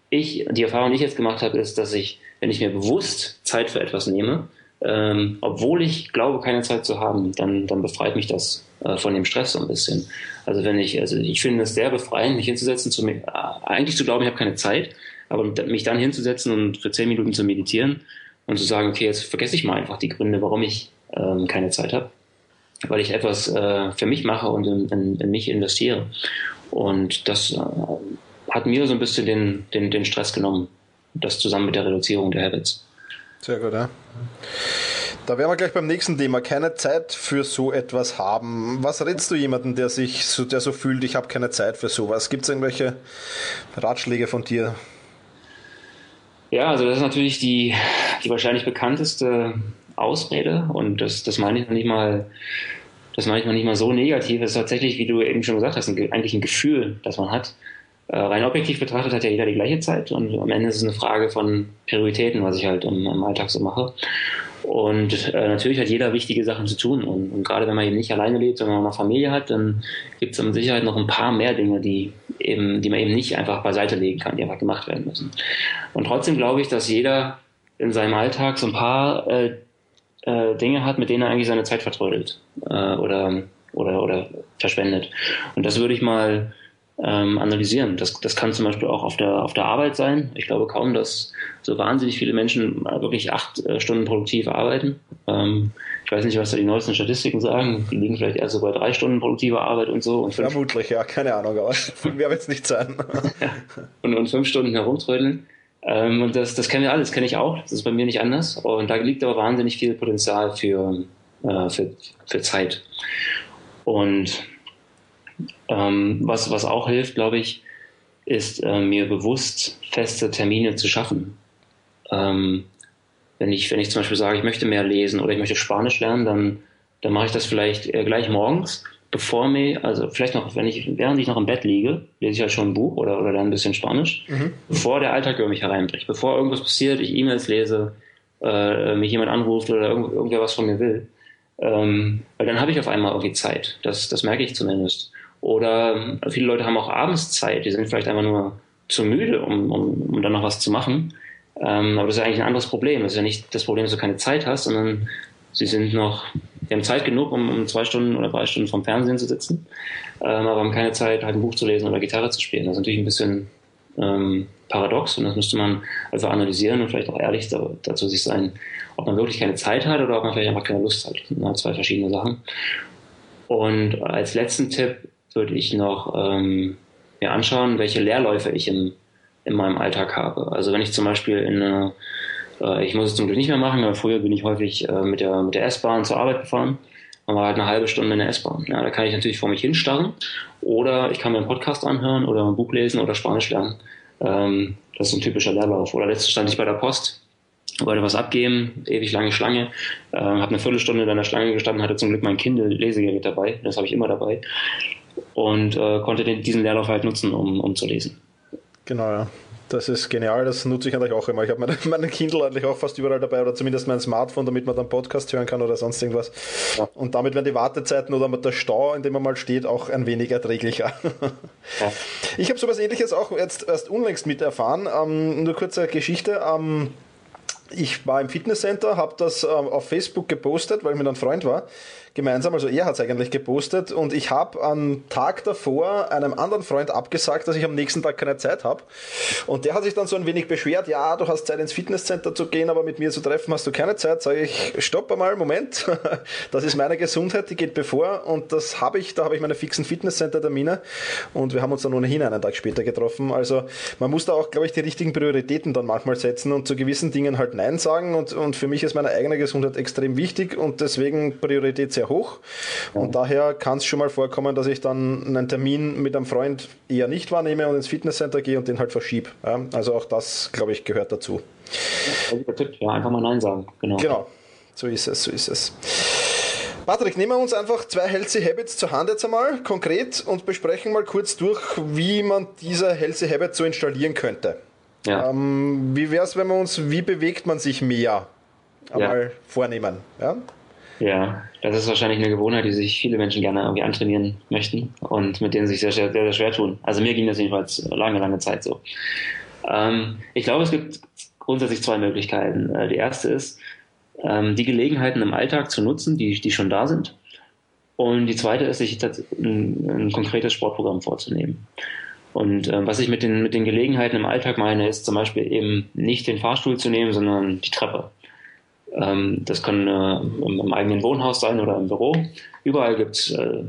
ich, die Erfahrung, die ich jetzt gemacht habe, ist, dass ich wenn ich mir bewusst Zeit für etwas nehme, ähm, obwohl ich glaube, keine Zeit zu haben, dann, dann befreit mich das äh, von dem Stress so ein bisschen. Also wenn ich, also ich finde es sehr befreiend, mich hinzusetzen, zu, äh, eigentlich zu glauben, ich habe keine Zeit, aber mich dann hinzusetzen und für zehn Minuten zu meditieren und zu sagen, okay, jetzt vergesse ich mal einfach die Gründe, warum ich ähm, keine Zeit habe, weil ich etwas äh, für mich mache und in, in, in mich investiere. Und das äh, hat mir so ein bisschen den, den, den Stress genommen das zusammen mit der Reduzierung der Habits. Sehr gut, ja. Da wären wir gleich beim nächsten Thema. Keine Zeit für so etwas haben. Was rätst du jemanden, der sich so, der so fühlt, ich habe keine Zeit für sowas? Gibt es irgendwelche Ratschläge von dir? Ja, also das ist natürlich die, die wahrscheinlich bekannteste Ausrede und das, das meine ich noch nicht mal, das meine ich noch nicht mal so negativ. Es ist tatsächlich, wie du eben schon gesagt hast, ein, eigentlich ein Gefühl, das man hat. Äh, rein objektiv betrachtet hat ja jeder die gleiche Zeit und am Ende ist es eine Frage von Prioritäten, was ich halt im, im Alltag so mache. Und äh, natürlich hat jeder wichtige Sachen zu tun. Und, und, gerade wenn man eben nicht alleine lebt, sondern eine Familie hat, dann gibt es mit Sicherheit noch ein paar mehr Dinge, die, eben, die man eben nicht einfach beiseite legen kann, die einfach gemacht werden müssen. Und trotzdem glaube ich, dass jeder in seinem Alltag so ein paar äh, äh, Dinge hat, mit denen er eigentlich seine Zeit vertrödelt äh, oder, oder, oder verschwendet. Und das würde ich mal ähm, analysieren. Das, das kann zum Beispiel auch auf der, auf der Arbeit sein. Ich glaube kaum, dass so wahnsinnig viele Menschen wirklich acht äh, Stunden produktiv arbeiten. Ähm, ich weiß nicht, was da die neuesten Statistiken sagen. Die liegen vielleicht eher so bei drei Stunden produktiver Arbeit und so. Und fünf, Vermutlich, ja, keine Ahnung, aber mehr wird es nicht sein. und, und fünf Stunden herumtrödeln. Ähm, und das, das kennen wir alles, kenne ich auch. Das ist bei mir nicht anders. Und da liegt aber wahnsinnig viel Potenzial für, äh, für, für Zeit. Und ähm, was, was auch hilft, glaube ich, ist äh, mir bewusst feste Termine zu schaffen. Ähm, wenn, ich, wenn ich zum Beispiel sage, ich möchte mehr lesen oder ich möchte Spanisch lernen, dann, dann mache ich das vielleicht äh, gleich morgens, bevor mir, also vielleicht noch, wenn ich, während ich noch im Bett liege, lese ich halt schon ein Buch oder, oder lerne ein bisschen Spanisch, mhm. bevor der Alltag über mich hereinbricht, bevor irgendwas passiert, ich E-Mails lese, äh, mich jemand anruft oder irgend, irgendwer was von mir will. Ähm, weil dann habe ich auf einmal irgendwie Zeit. Das, das merke ich zumindest. Oder viele Leute haben auch abends Zeit, die sind vielleicht einfach nur zu müde, um, um, um dann noch was zu machen. Ähm, aber das ist eigentlich ein anderes Problem. Das ist ja nicht das Problem, dass du keine Zeit hast, sondern sie sind noch, die haben Zeit genug, um, um zwei Stunden oder drei Stunden vom Fernsehen zu sitzen, ähm, aber haben keine Zeit, halt ein Buch zu lesen oder Gitarre zu spielen. Das ist natürlich ein bisschen ähm, paradox und das müsste man also analysieren und vielleicht auch ehrlich dazu sich sein, ob man wirklich keine Zeit hat oder ob man vielleicht einfach keine Lust hat. Das halt zwei verschiedene Sachen. Und als letzten Tipp würde ich noch ähm, mir anschauen, welche Leerläufe ich im, in meinem Alltag habe. Also wenn ich zum Beispiel in eine, äh, ich muss es zum Glück nicht mehr machen, aber früher bin ich häufig äh, mit der, mit der S-Bahn zur Arbeit gefahren. Man war halt eine halbe Stunde in der S-Bahn. Ja, da kann ich natürlich vor mich hinstarren oder ich kann mir einen Podcast anhören oder ein Buch lesen oder Spanisch lernen. Ähm, das ist ein typischer Leerlauf. Oder letztens stand ich bei der Post, wollte was abgeben, ewig lange Schlange, äh, habe eine Viertelstunde in der Schlange gestanden, hatte zum Glück mein Kindle-Lesegerät dabei, das habe ich immer dabei und äh, konnte den, diesen Leerlauf halt nutzen, um, um zu lesen. Genau, ja. Das ist genial, das nutze ich eigentlich auch immer. Ich habe meine, meine Kindle eigentlich auch fast überall dabei oder zumindest mein Smartphone, damit man dann Podcast hören kann oder sonst irgendwas. Ja. Und damit werden die Wartezeiten oder der Stau, in dem man mal steht, auch ein wenig erträglicher. Ja. Ich habe sowas ähnliches auch jetzt erst unlängst mit erfahren. Ähm, nur kurze Geschichte. Ähm, ich war im Fitnesscenter, habe das ähm, auf Facebook gepostet, weil ich mit einem Freund war gemeinsam, also er hat es eigentlich gepostet und ich habe am Tag davor einem anderen Freund abgesagt, dass ich am nächsten Tag keine Zeit habe. Und der hat sich dann so ein wenig beschwert, ja, du hast Zeit ins Fitnesscenter zu gehen, aber mit mir zu treffen hast du keine Zeit. Sage ich, stopp einmal, Moment, das ist meine Gesundheit, die geht bevor und das habe ich, da habe ich meine fixen Fitnesscenter-Termine und wir haben uns dann ohnehin einen Tag später getroffen. Also man muss da auch, glaube ich, die richtigen Prioritäten dann manchmal setzen und zu gewissen Dingen halt Nein sagen und, und für mich ist meine eigene Gesundheit extrem wichtig und deswegen Priorität sehr hoch. Und daher kann es schon mal vorkommen, dass ich dann einen Termin mit einem Freund eher nicht wahrnehme und ins Fitnesscenter gehe und den halt verschiebe. Also auch das, glaube ich, gehört dazu. Ja, einfach mal Nein sagen. Genau. genau, so ist es, so ist es. Patrick, nehmen wir uns einfach zwei Healthy Habits zur Hand jetzt einmal konkret und besprechen mal kurz durch, wie man diese Healthy Habits so installieren könnte. Ja. Ähm, wie wäre es, wenn wir uns, wie bewegt man sich mehr einmal ja. vornehmen? Ja? Ja, das ist wahrscheinlich eine Gewohnheit, die sich viele Menschen gerne irgendwie antrainieren möchten und mit denen sich sehr, sehr, sehr schwer tun. Also mir ging das jedenfalls lange, lange Zeit so. Ähm, ich glaube, es gibt grundsätzlich zwei Möglichkeiten. Äh, die erste ist, ähm, die Gelegenheiten im Alltag zu nutzen, die, die schon da sind. Und die zweite ist, sich ein, ein konkretes Sportprogramm vorzunehmen. Und äh, was ich mit den, mit den Gelegenheiten im Alltag meine, ist zum Beispiel eben nicht den Fahrstuhl zu nehmen, sondern die Treppe. Ähm, das kann äh, im, im, eigenen Wohnhaus sein oder im Büro. Überall gibt es äh,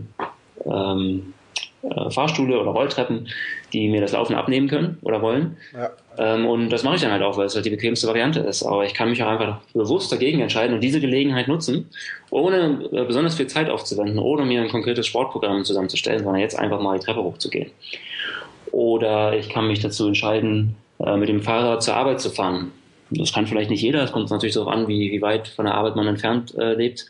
ähm, äh, Fahrstühle oder Rolltreppen, die mir das Laufen abnehmen können oder wollen. Ja. Ähm, und das mache ich dann halt auch, weil es halt die bequemste Variante ist. Aber ich kann mich auch einfach bewusst dagegen entscheiden und diese Gelegenheit nutzen, ohne äh, besonders viel Zeit aufzuwenden, ohne mir ein konkretes Sportprogramm zusammenzustellen, sondern jetzt einfach mal die Treppe hochzugehen. Oder ich kann mich dazu entscheiden, äh, mit dem Fahrrad zur Arbeit zu fahren das kann vielleicht nicht jeder, es kommt natürlich darauf an, wie, wie weit von der Arbeit man entfernt äh, lebt.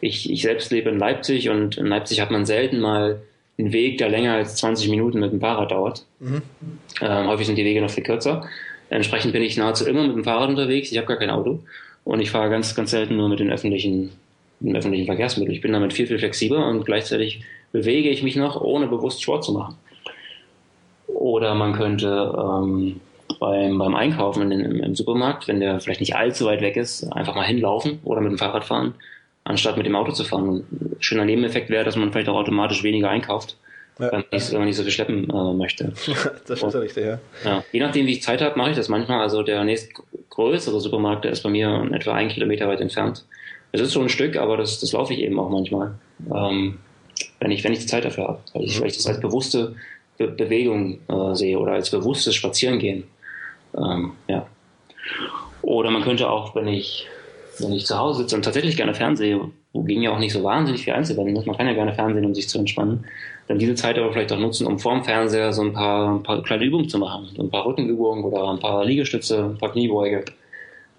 Ich, ich selbst lebe in Leipzig und in Leipzig hat man selten mal einen Weg, der länger als 20 Minuten mit dem Fahrrad dauert. Mhm. Ähm, häufig sind die Wege noch viel kürzer. Entsprechend bin ich nahezu immer mit dem Fahrrad unterwegs. Ich habe gar kein Auto und ich fahre ganz, ganz selten nur mit den öffentlichen, mit den öffentlichen Verkehrsmitteln. Ich bin damit viel, viel flexibler und gleichzeitig bewege ich mich noch, ohne bewusst Sport zu machen. Oder man könnte ähm, beim, beim Einkaufen im, im, Supermarkt, wenn der vielleicht nicht allzu weit weg ist, einfach mal hinlaufen oder mit dem Fahrrad fahren, anstatt mit dem Auto zu fahren. Ein schöner Nebeneffekt wäre, dass man vielleicht auch automatisch weniger einkauft, ja. wenn, man nicht, wenn, man nicht, so viel schleppen äh, möchte. das ist ja richtig, ja. ja. Je nachdem, wie ich Zeit habe, mache ich das manchmal. Also der nächstgrößere Supermarkt, der ist bei mir etwa einen Kilometer weit entfernt. Es ist schon ein Stück, aber das, das laufe ich eben auch manchmal. Ähm, wenn ich, wenn ich die Zeit dafür habe, weil ich, weil ich das als bewusste Be Bewegung äh, sehe oder als bewusstes Spazierengehen. Ähm, ja. Oder man könnte auch, wenn ich, wenn ich zu Hause sitze und tatsächlich gerne fernsehe, wo ging ja auch nicht so wahnsinnig viel einzuwenden ist, man kann ja gerne fernsehen, um sich zu entspannen, dann diese Zeit aber vielleicht auch nutzen, um vorm Fernseher so ein paar, ein paar kleine Übungen zu machen. So ein paar Rückenübungen oder ein paar Liegestütze, ein paar Kniebeuge.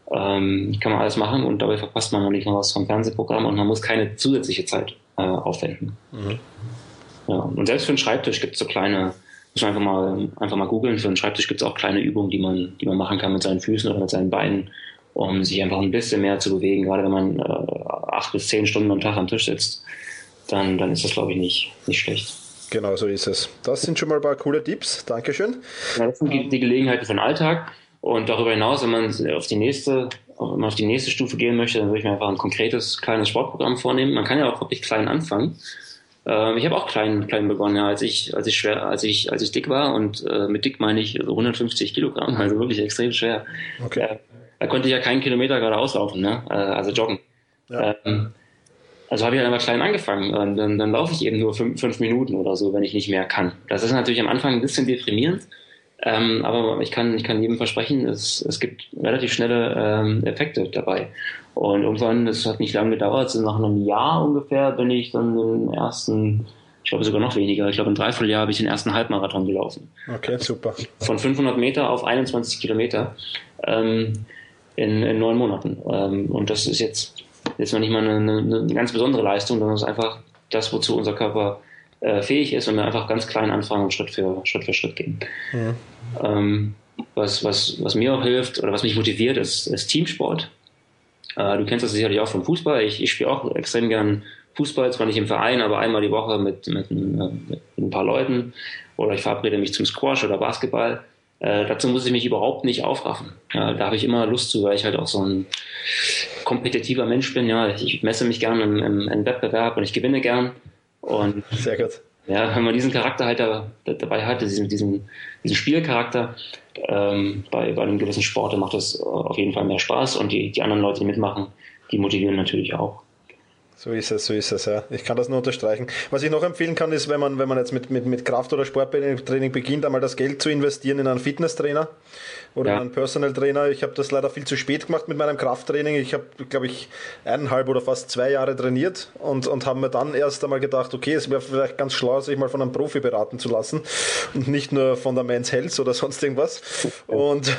Ähm, kann man alles machen und dabei verpasst man noch nicht mal was vom Fernsehprogramm und man muss keine zusätzliche Zeit äh, aufwenden. Mhm. Ja, und selbst für den Schreibtisch gibt es so kleine muss man einfach mal, einfach mal googeln. Für einen Schreibtisch gibt es auch kleine Übungen, die man, die man machen kann mit seinen Füßen oder mit seinen Beinen, um sich einfach ein bisschen mehr zu bewegen. Gerade wenn man äh, acht bis zehn Stunden am Tag am Tisch sitzt, dann, dann ist das, glaube ich, nicht, nicht schlecht. Genau so ist es. Das sind schon mal ein paar coole Tipps. Dankeschön. Ja, das sind die, die Gelegenheiten für den Alltag. Und darüber hinaus, wenn man auf die nächste, wenn man auf die nächste Stufe gehen möchte, dann würde ich mir einfach ein konkretes kleines Sportprogramm vornehmen. Man kann ja auch wirklich klein anfangen. Ähm, ich habe auch klein, klein begonnen, ja, als ich, als ich schwer, als ich, als ich dick war und äh, mit dick meine ich 150 Kilogramm, also wirklich extrem schwer. Okay. Äh, da konnte ich ja keinen Kilometer gerade auslaufen, ne? Äh, also joggen. Ja. Ähm, also habe ich halt einfach klein angefangen. Und dann, dann laufe ich eben nur fünf, fünf, Minuten oder so, wenn ich nicht mehr kann. Das ist natürlich am Anfang ein bisschen deprimierend. Ähm, aber ich kann, ich kann jedem versprechen, es, es gibt relativ schnelle ähm, Effekte dabei. Und irgendwann, es hat nicht lange gedauert, so nach einem Jahr ungefähr bin ich dann den ersten, ich glaube sogar noch weniger, ich glaube im Dreivierteljahr habe ich den ersten Halbmarathon gelaufen. Okay, super. Von 500 Meter auf 21 Kilometer ähm, in, in neun Monaten. Ähm, und das ist jetzt jetzt noch nicht mal eine, eine, ganz besondere Leistung, sondern es ist einfach das, wozu unser Körper äh, fähig ist und wir einfach ganz klein anfangen und Schritt für Schritt, für Schritt gehen. Mhm. Ähm, was, was, was mir auch hilft oder was mich motiviert, ist, ist Teamsport. Äh, du kennst das sicherlich auch vom Fußball. Ich, ich spiele auch extrem gern Fußball, zwar nicht im Verein, aber einmal die Woche mit, mit, mit ein paar Leuten. Oder ich verabrede mich zum Squash oder Basketball. Äh, dazu muss ich mich überhaupt nicht aufraffen. Ja, da habe ich immer Lust zu, weil ich halt auch so ein kompetitiver Mensch bin. Ja, ich messe mich gern im, im, im Wettbewerb und ich gewinne gern. Und Sehr gut. Ja, wenn man diesen Charakter halt da, dabei hat, diesen, diesen, diesen Spielcharakter ähm, bei, bei einem gewissen Sport, dann macht das auf jeden Fall mehr Spaß und die, die anderen Leute, die mitmachen, die motivieren natürlich auch. So ist es, so ist es, ja. Ich kann das nur unterstreichen. Was ich noch empfehlen kann, ist, wenn man, wenn man jetzt mit, mit, mit Kraft- oder Sporttraining beginnt, einmal das Geld zu investieren in einen Fitnesstrainer oder ja. einen Personal Trainer. Ich habe das leider viel zu spät gemacht mit meinem Krafttraining. Ich habe, glaube ich, eineinhalb oder fast zwei Jahre trainiert und, und habe mir dann erst einmal gedacht, okay, es wäre vielleicht ganz schlau, sich mal von einem Profi beraten zu lassen und nicht nur von der Men's Health oder sonst irgendwas. Und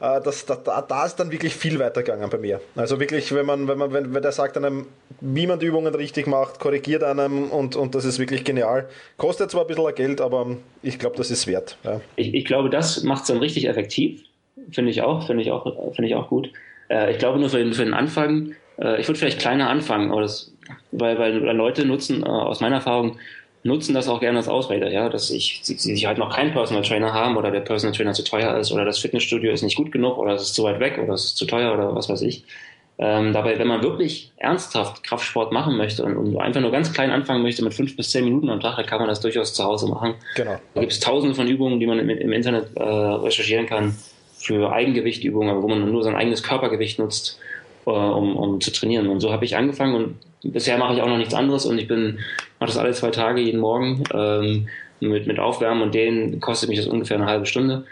äh, das, da, da ist dann wirklich viel weitergegangen bei mir. Also wirklich, wenn man, wenn man, wenn, wenn der sagt einem, wie wie Übungen richtig macht, korrigiert einem und, und das ist wirklich genial. Kostet zwar ein bisschen Geld, aber ich glaube, das ist wert. Ja. Ich, ich glaube, das macht es dann richtig effektiv. Finde ich auch, finde ich auch, finde ich auch gut. Äh, ich glaube nur für den, für den Anfang, äh, ich würde vielleicht kleiner anfangen, aber das, weil, weil Leute nutzen, äh, aus meiner Erfahrung, nutzen das auch gerne als Ausrede, ja, dass ich, sie, sie halt noch keinen Personal Trainer haben oder der Personal Trainer zu teuer ist oder das Fitnessstudio ist nicht gut genug oder es ist zu weit weg oder es ist zu teuer oder was weiß ich. Ähm, dabei, wenn man wirklich ernsthaft Kraftsport machen möchte und, und, einfach nur ganz klein anfangen möchte mit fünf bis zehn Minuten am Tag, dann kann man das durchaus zu Hause machen. Genau. Da gibt es tausende von Übungen, die man im, im Internet äh, recherchieren kann für Eigengewichtübungen, wo man nur sein eigenes Körpergewicht nutzt, äh, um, um zu trainieren. Und so habe ich angefangen und bisher mache ich auch noch nichts anderes und ich bin mache das alle zwei Tage jeden Morgen ähm, mit, mit Aufwärmen und denen kostet mich das ungefähr eine halbe Stunde.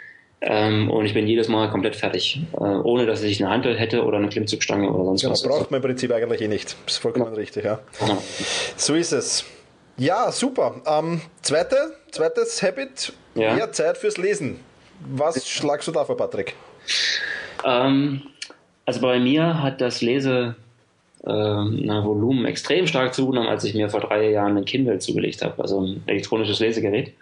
Ähm, und ich bin jedes Mal komplett fertig, äh, ohne dass ich eine Handel hätte oder eine Klimmzugstange oder sonst ja, was. Das braucht man im Prinzip eigentlich eh nicht. Das ist vollkommen ja. richtig, ja. ja. So ist es. Ja, super. Ähm, zweite, zweites Habit, ja. mehr Zeit fürs Lesen. Was schlagst du da vor, Patrick? Ähm, also bei mir hat das Lese ähm, Volumen extrem stark zugenommen, als ich mir vor drei Jahren ein Kindle zugelegt habe, also ein elektronisches Lesegerät.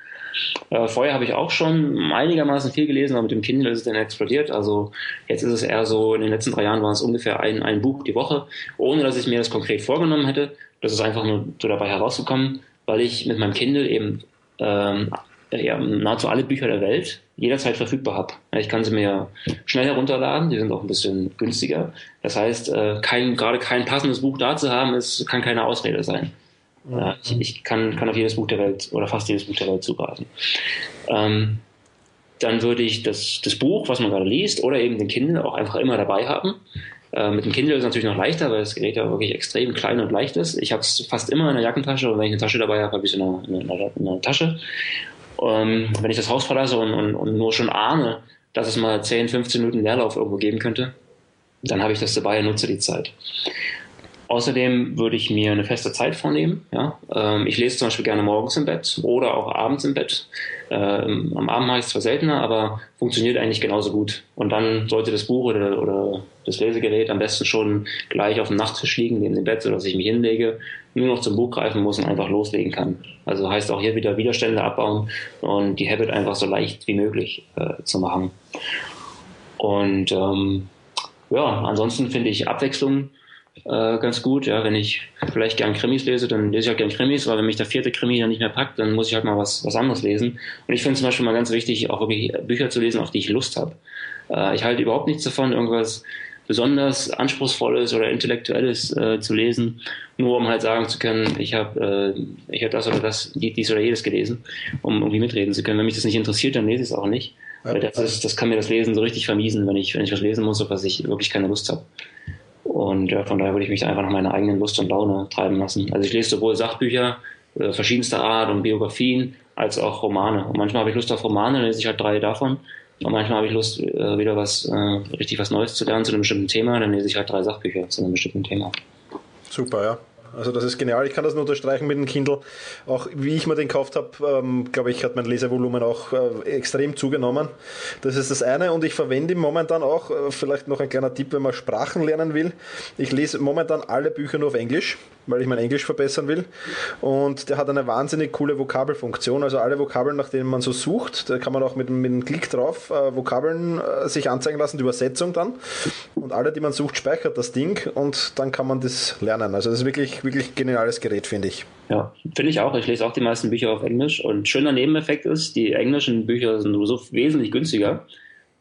Äh, vorher habe ich auch schon einigermaßen viel gelesen, aber mit dem Kindle ist es dann explodiert. Also jetzt ist es eher so, in den letzten drei Jahren war es ungefähr ein, ein Buch die Woche, ohne dass ich mir das konkret vorgenommen hätte. Das ist einfach nur so dabei herausgekommen, weil ich mit meinem Kindle eben ähm, ja, nahezu alle Bücher der Welt jederzeit verfügbar habe. Ich kann sie mir schnell herunterladen, die sind auch ein bisschen günstiger. Das heißt, äh, kein, gerade kein passendes Buch da zu haben, ist, kann keine Ausrede sein. Ja, ich, ich kann, kann auf jedes Buch der Welt oder fast jedes Buch der Welt zugreifen. Ähm, dann würde ich das, das Buch, was man gerade liest, oder eben den Kindle auch einfach immer dabei haben. Äh, mit dem Kindle ist es natürlich noch leichter, weil das Gerät ja wirklich extrem klein und leicht ist. Ich habe es fast immer in der Jackentasche und wenn ich eine Tasche dabei habe, habe ich es in einer, in einer Tasche. Ähm, wenn ich das Haus verlasse und, und, und nur schon ahne, dass es mal 10, 15 Minuten Leerlauf irgendwo geben könnte, dann habe ich das dabei und nutze die Zeit. Außerdem würde ich mir eine feste Zeit vornehmen. Ja? Ähm, ich lese zum Beispiel gerne morgens im Bett oder auch abends im Bett. Ähm, am Abend mache ich es zwar seltener, aber funktioniert eigentlich genauso gut. Und dann sollte das Buch oder, oder das Lesegerät am besten schon gleich auf dem Nachttisch liegen, neben dem Bett, sodass ich mich hinlege, nur noch zum Buch greifen muss und einfach loslegen kann. Also heißt auch hier wieder Widerstände abbauen und die Habit einfach so leicht wie möglich äh, zu machen. Und ähm, ja, ansonsten finde ich Abwechslung äh, ganz gut. Ja, wenn ich vielleicht gern Krimis lese, dann lese ich halt gern Krimis, aber wenn mich der vierte Krimi dann nicht mehr packt, dann muss ich halt mal was, was anderes lesen. Und ich finde zum Beispiel mal ganz wichtig, auch wirklich Bücher zu lesen, auf die ich Lust habe. Äh, ich halte überhaupt nichts davon, irgendwas besonders anspruchsvolles oder intellektuelles äh, zu lesen, nur um halt sagen zu können, ich habe äh, ich hab das oder das, dies oder jedes gelesen, um irgendwie mitreden zu können. Wenn mich das nicht interessiert, dann lese ich es auch nicht. Weil das, ist, das kann mir das Lesen so richtig vermiesen, wenn ich, wenn ich was lesen muss, auf was ich wirklich keine Lust habe. Und ja, von daher würde ich mich einfach nach meiner eigenen Lust und Laune treiben lassen. Also ich lese sowohl Sachbücher äh, verschiedenster Art und Biografien als auch Romane. Und manchmal habe ich Lust auf Romane, dann lese ich halt drei davon. Und manchmal habe ich Lust, äh, wieder was äh, richtig was Neues zu lernen zu einem bestimmten Thema, dann lese ich halt drei Sachbücher zu einem bestimmten Thema. Super, ja. Also das ist genial. Ich kann das nur unterstreichen mit dem Kindle. Auch wie ich mir den gekauft habe, ähm, glaube ich, hat mein Lesevolumen auch äh, extrem zugenommen. Das ist das eine und ich verwende momentan auch, äh, vielleicht noch ein kleiner Tipp, wenn man Sprachen lernen will. Ich lese momentan alle Bücher nur auf Englisch, weil ich mein Englisch verbessern will. Und der hat eine wahnsinnig coole Vokabelfunktion. Also alle Vokabeln, nach denen man so sucht, da kann man auch mit, mit einem Klick drauf äh, Vokabeln äh, sich anzeigen lassen, die Übersetzung dann. Und alle, die man sucht, speichert das Ding und dann kann man das lernen. Also das ist wirklich wirklich, geniales Gerät, finde ich. Ja, finde ich auch. Ich lese auch die meisten Bücher auf Englisch. Und schöner Nebeneffekt ist, die englischen Bücher sind so wesentlich günstiger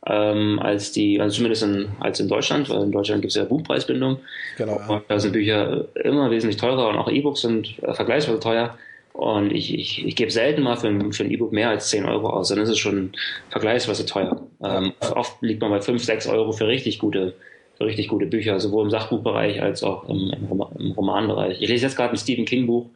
ähm, als die, also zumindest in, als in Deutschland, weil in Deutschland gibt es ja Buchpreisbindung. Genau. Und da sind Bücher immer wesentlich teurer und auch E-Books sind äh, vergleichsweise teuer. Und ich, ich, ich gebe selten mal für ein, für ein E-Book mehr als 10 Euro aus. Dann ist es schon vergleichsweise teuer. Ähm, oft liegt man bei 5, 6 Euro für richtig gute richtig gute Bücher, sowohl im Sachbuchbereich als auch im, im Romanbereich. Ich lese jetzt gerade ein Stephen King Buch,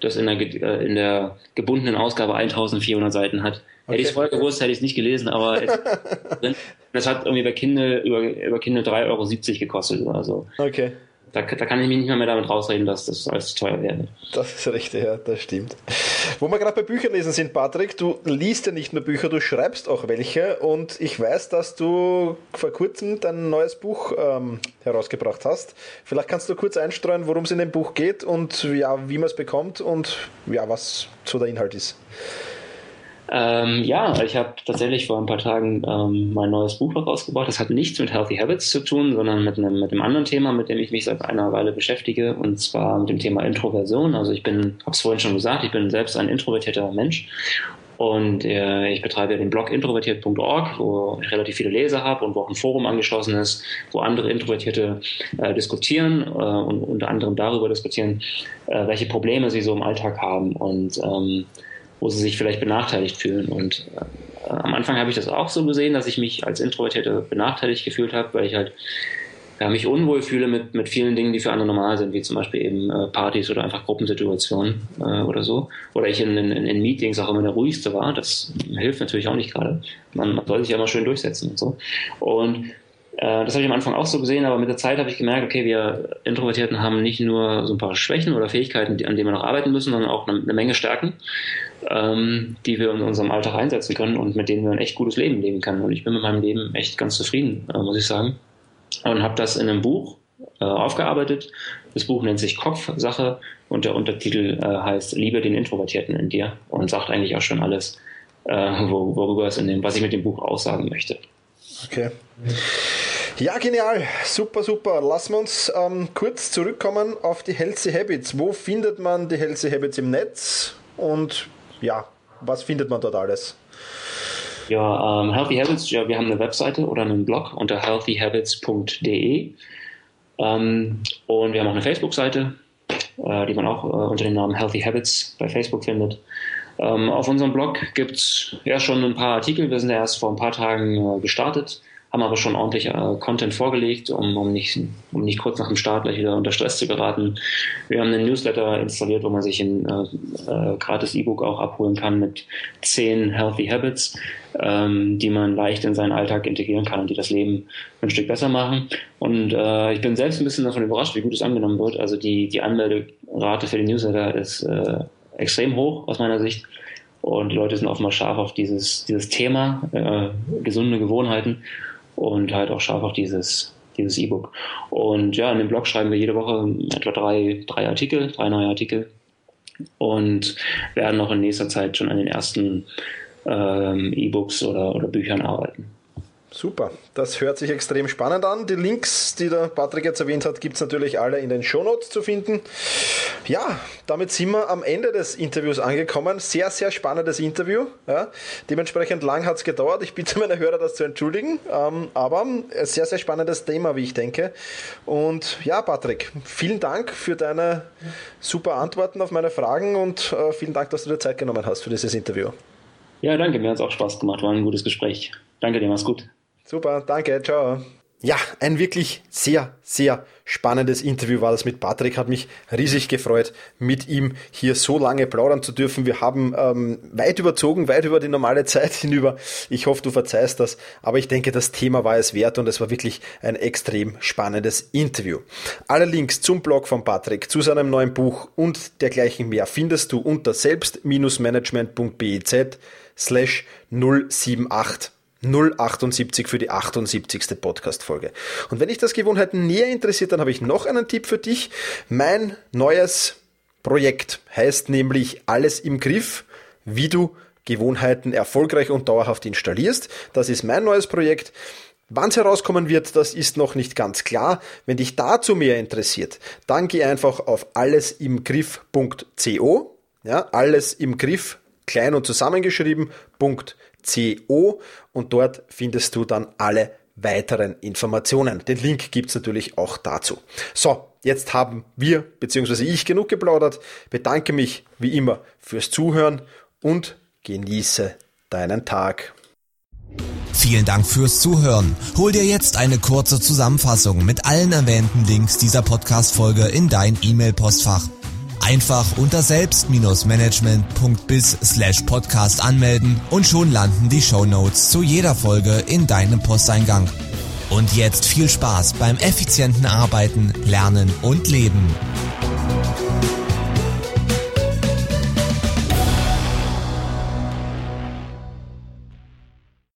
das in der, äh, in der gebundenen Ausgabe 1400 Seiten hat. Hätte ich es vorher gewusst, hätte ich es nicht gelesen, aber es, das hat irgendwie bei Kindle über, über Kindle 3,70 Euro gekostet oder so. Okay. Da, da, kann ich mich nicht mehr, mehr damit rausreden, dass das alles teuer wäre. Das ist richtig, ja, das stimmt. Wo wir gerade bei Büchern lesen sind, Patrick, du liest ja nicht nur Bücher, du schreibst auch welche und ich weiß, dass du vor kurzem dein neues Buch ähm, herausgebracht hast. Vielleicht kannst du kurz einstreuen, worum es in dem Buch geht und ja, wie man es bekommt und ja, was so der Inhalt ist. Ähm, ja, ich habe tatsächlich vor ein paar Tagen ähm, mein neues Buch herausgebracht. Das hat nichts mit Healthy Habits zu tun, sondern mit einem, mit einem anderen Thema, mit dem ich mich seit einer Weile beschäftige, und zwar mit dem Thema Introversion. Also ich bin, habe es vorhin schon gesagt, ich bin selbst ein introvertierter Mensch und äh, ich betreibe den Blog introvertiert.org, wo ich relativ viele Leser habe und wo auch ein Forum angeschlossen ist, wo andere Introvertierte äh, diskutieren äh, und unter anderem darüber diskutieren, äh, welche Probleme sie so im Alltag haben. Und ähm, wo sie sich vielleicht benachteiligt fühlen. Und äh, am Anfang habe ich das auch so gesehen, dass ich mich als Introvertierte benachteiligt gefühlt habe, weil ich halt ja, mich unwohl fühle mit, mit vielen Dingen, die für andere normal sind, wie zum Beispiel eben äh, Partys oder einfach Gruppensituationen äh, oder so. Oder ich in, in, in Meetings auch immer der ruhigste war. Das hilft natürlich auch nicht gerade. Man, man soll sich ja immer schön durchsetzen und so. Und das habe ich am Anfang auch so gesehen, aber mit der Zeit habe ich gemerkt, okay, wir Introvertierten haben nicht nur so ein paar Schwächen oder Fähigkeiten, an denen wir noch arbeiten müssen, sondern auch eine, Menge Stärken, ähm, die wir in unserem Alltag einsetzen können und mit denen wir ein echt gutes Leben leben können. Und ich bin mit meinem Leben echt ganz zufrieden, äh, muss ich sagen. Und habe das in einem Buch äh, aufgearbeitet. Das Buch nennt sich Kopfsache und der Untertitel äh, heißt Liebe den Introvertierten in dir und sagt eigentlich auch schon alles, äh, worüber es in dem, was ich mit dem Buch aussagen möchte. Okay. Ja, genial. Super, super. Lassen wir uns ähm, kurz zurückkommen auf die Healthy Habits. Wo findet man die Healthy Habits im Netz? Und ja, was findet man dort alles? Ja, ähm, Healthy Habits, ja, wir haben eine Webseite oder einen Blog unter healthyhabits.de. Ähm, und wir haben auch eine Facebook-Seite, äh, die man auch äh, unter dem Namen Healthy Habits bei Facebook findet. Ähm, auf unserem Blog gibt es ja schon ein paar Artikel. Wir sind ja erst vor ein paar Tagen äh, gestartet haben aber schon ordentlich äh, Content vorgelegt, um, um, nicht, um nicht kurz nach dem Start gleich wieder unter Stress zu geraten. Wir haben einen Newsletter installiert, wo man sich ein äh, äh, gratis E-Book auch abholen kann mit zehn Healthy Habits, ähm, die man leicht in seinen Alltag integrieren kann und die das Leben ein Stück besser machen. Und äh, ich bin selbst ein bisschen davon überrascht, wie gut es angenommen wird. Also die, die Anmelderate für den Newsletter ist äh, extrem hoch aus meiner Sicht. Und die Leute sind offenbar scharf auf dieses, dieses Thema, äh, gesunde Gewohnheiten und halt auch scharf auf dieses dieses E-Book. Und ja, in dem Blog schreiben wir jede Woche etwa drei, drei Artikel, drei neue Artikel und werden auch in nächster Zeit schon an den ersten ähm, E-Books oder, oder Büchern arbeiten. Super, das hört sich extrem spannend an. Die Links, die der Patrick jetzt erwähnt hat, gibt es natürlich alle in den Shownotes zu finden. Ja, damit sind wir am Ende des Interviews angekommen. Sehr, sehr spannendes Interview. Ja. Dementsprechend lang hat es gedauert. Ich bitte meine Hörer, das zu entschuldigen. Ähm, aber ein sehr, sehr spannendes Thema, wie ich denke. Und ja, Patrick, vielen Dank für deine super Antworten auf meine Fragen und äh, vielen Dank, dass du dir Zeit genommen hast für dieses Interview. Ja, danke. Mir hat es auch Spaß gemacht. War ein gutes Gespräch. Danke dir, mach's gut. Super, danke, ciao. ja, ein wirklich sehr, sehr spannendes Interview war das mit Patrick. Hat mich riesig gefreut, mit ihm hier so lange plaudern zu dürfen. Wir haben ähm, weit überzogen, weit über die normale Zeit hinüber. Ich hoffe, du verzeihst das. Aber ich denke, das Thema war es wert und es war wirklich ein extrem spannendes Interview. Alle Links zum Blog von Patrick, zu seinem neuen Buch und dergleichen mehr findest du unter selbst-management.biz slash 078. 078 für die 78. Podcast-Folge. Und wenn dich das Gewohnheiten näher interessiert, dann habe ich noch einen Tipp für dich. Mein neues Projekt heißt nämlich Alles im Griff, wie du Gewohnheiten erfolgreich und dauerhaft installierst. Das ist mein neues Projekt. Wann es herauskommen wird, das ist noch nicht ganz klar. Wenn dich dazu mehr interessiert, dann geh einfach auf allesimgriff.co. Ja, alles im Griff, klein und zusammengeschrieben.co co und dort findest du dann alle weiteren Informationen. Den Link gibt's natürlich auch dazu. So, jetzt haben wir bzw. ich genug geplaudert. Bedanke mich wie immer fürs Zuhören und genieße deinen Tag. Vielen Dank fürs Zuhören. Hol dir jetzt eine kurze Zusammenfassung mit allen erwähnten Links dieser Podcast-Folge in dein E-Mail-Postfach. Einfach unter selbst-management.biz slash podcast anmelden und schon landen die Show Notes zu jeder Folge in deinem Posteingang. Und jetzt viel Spaß beim effizienten Arbeiten, Lernen und Leben.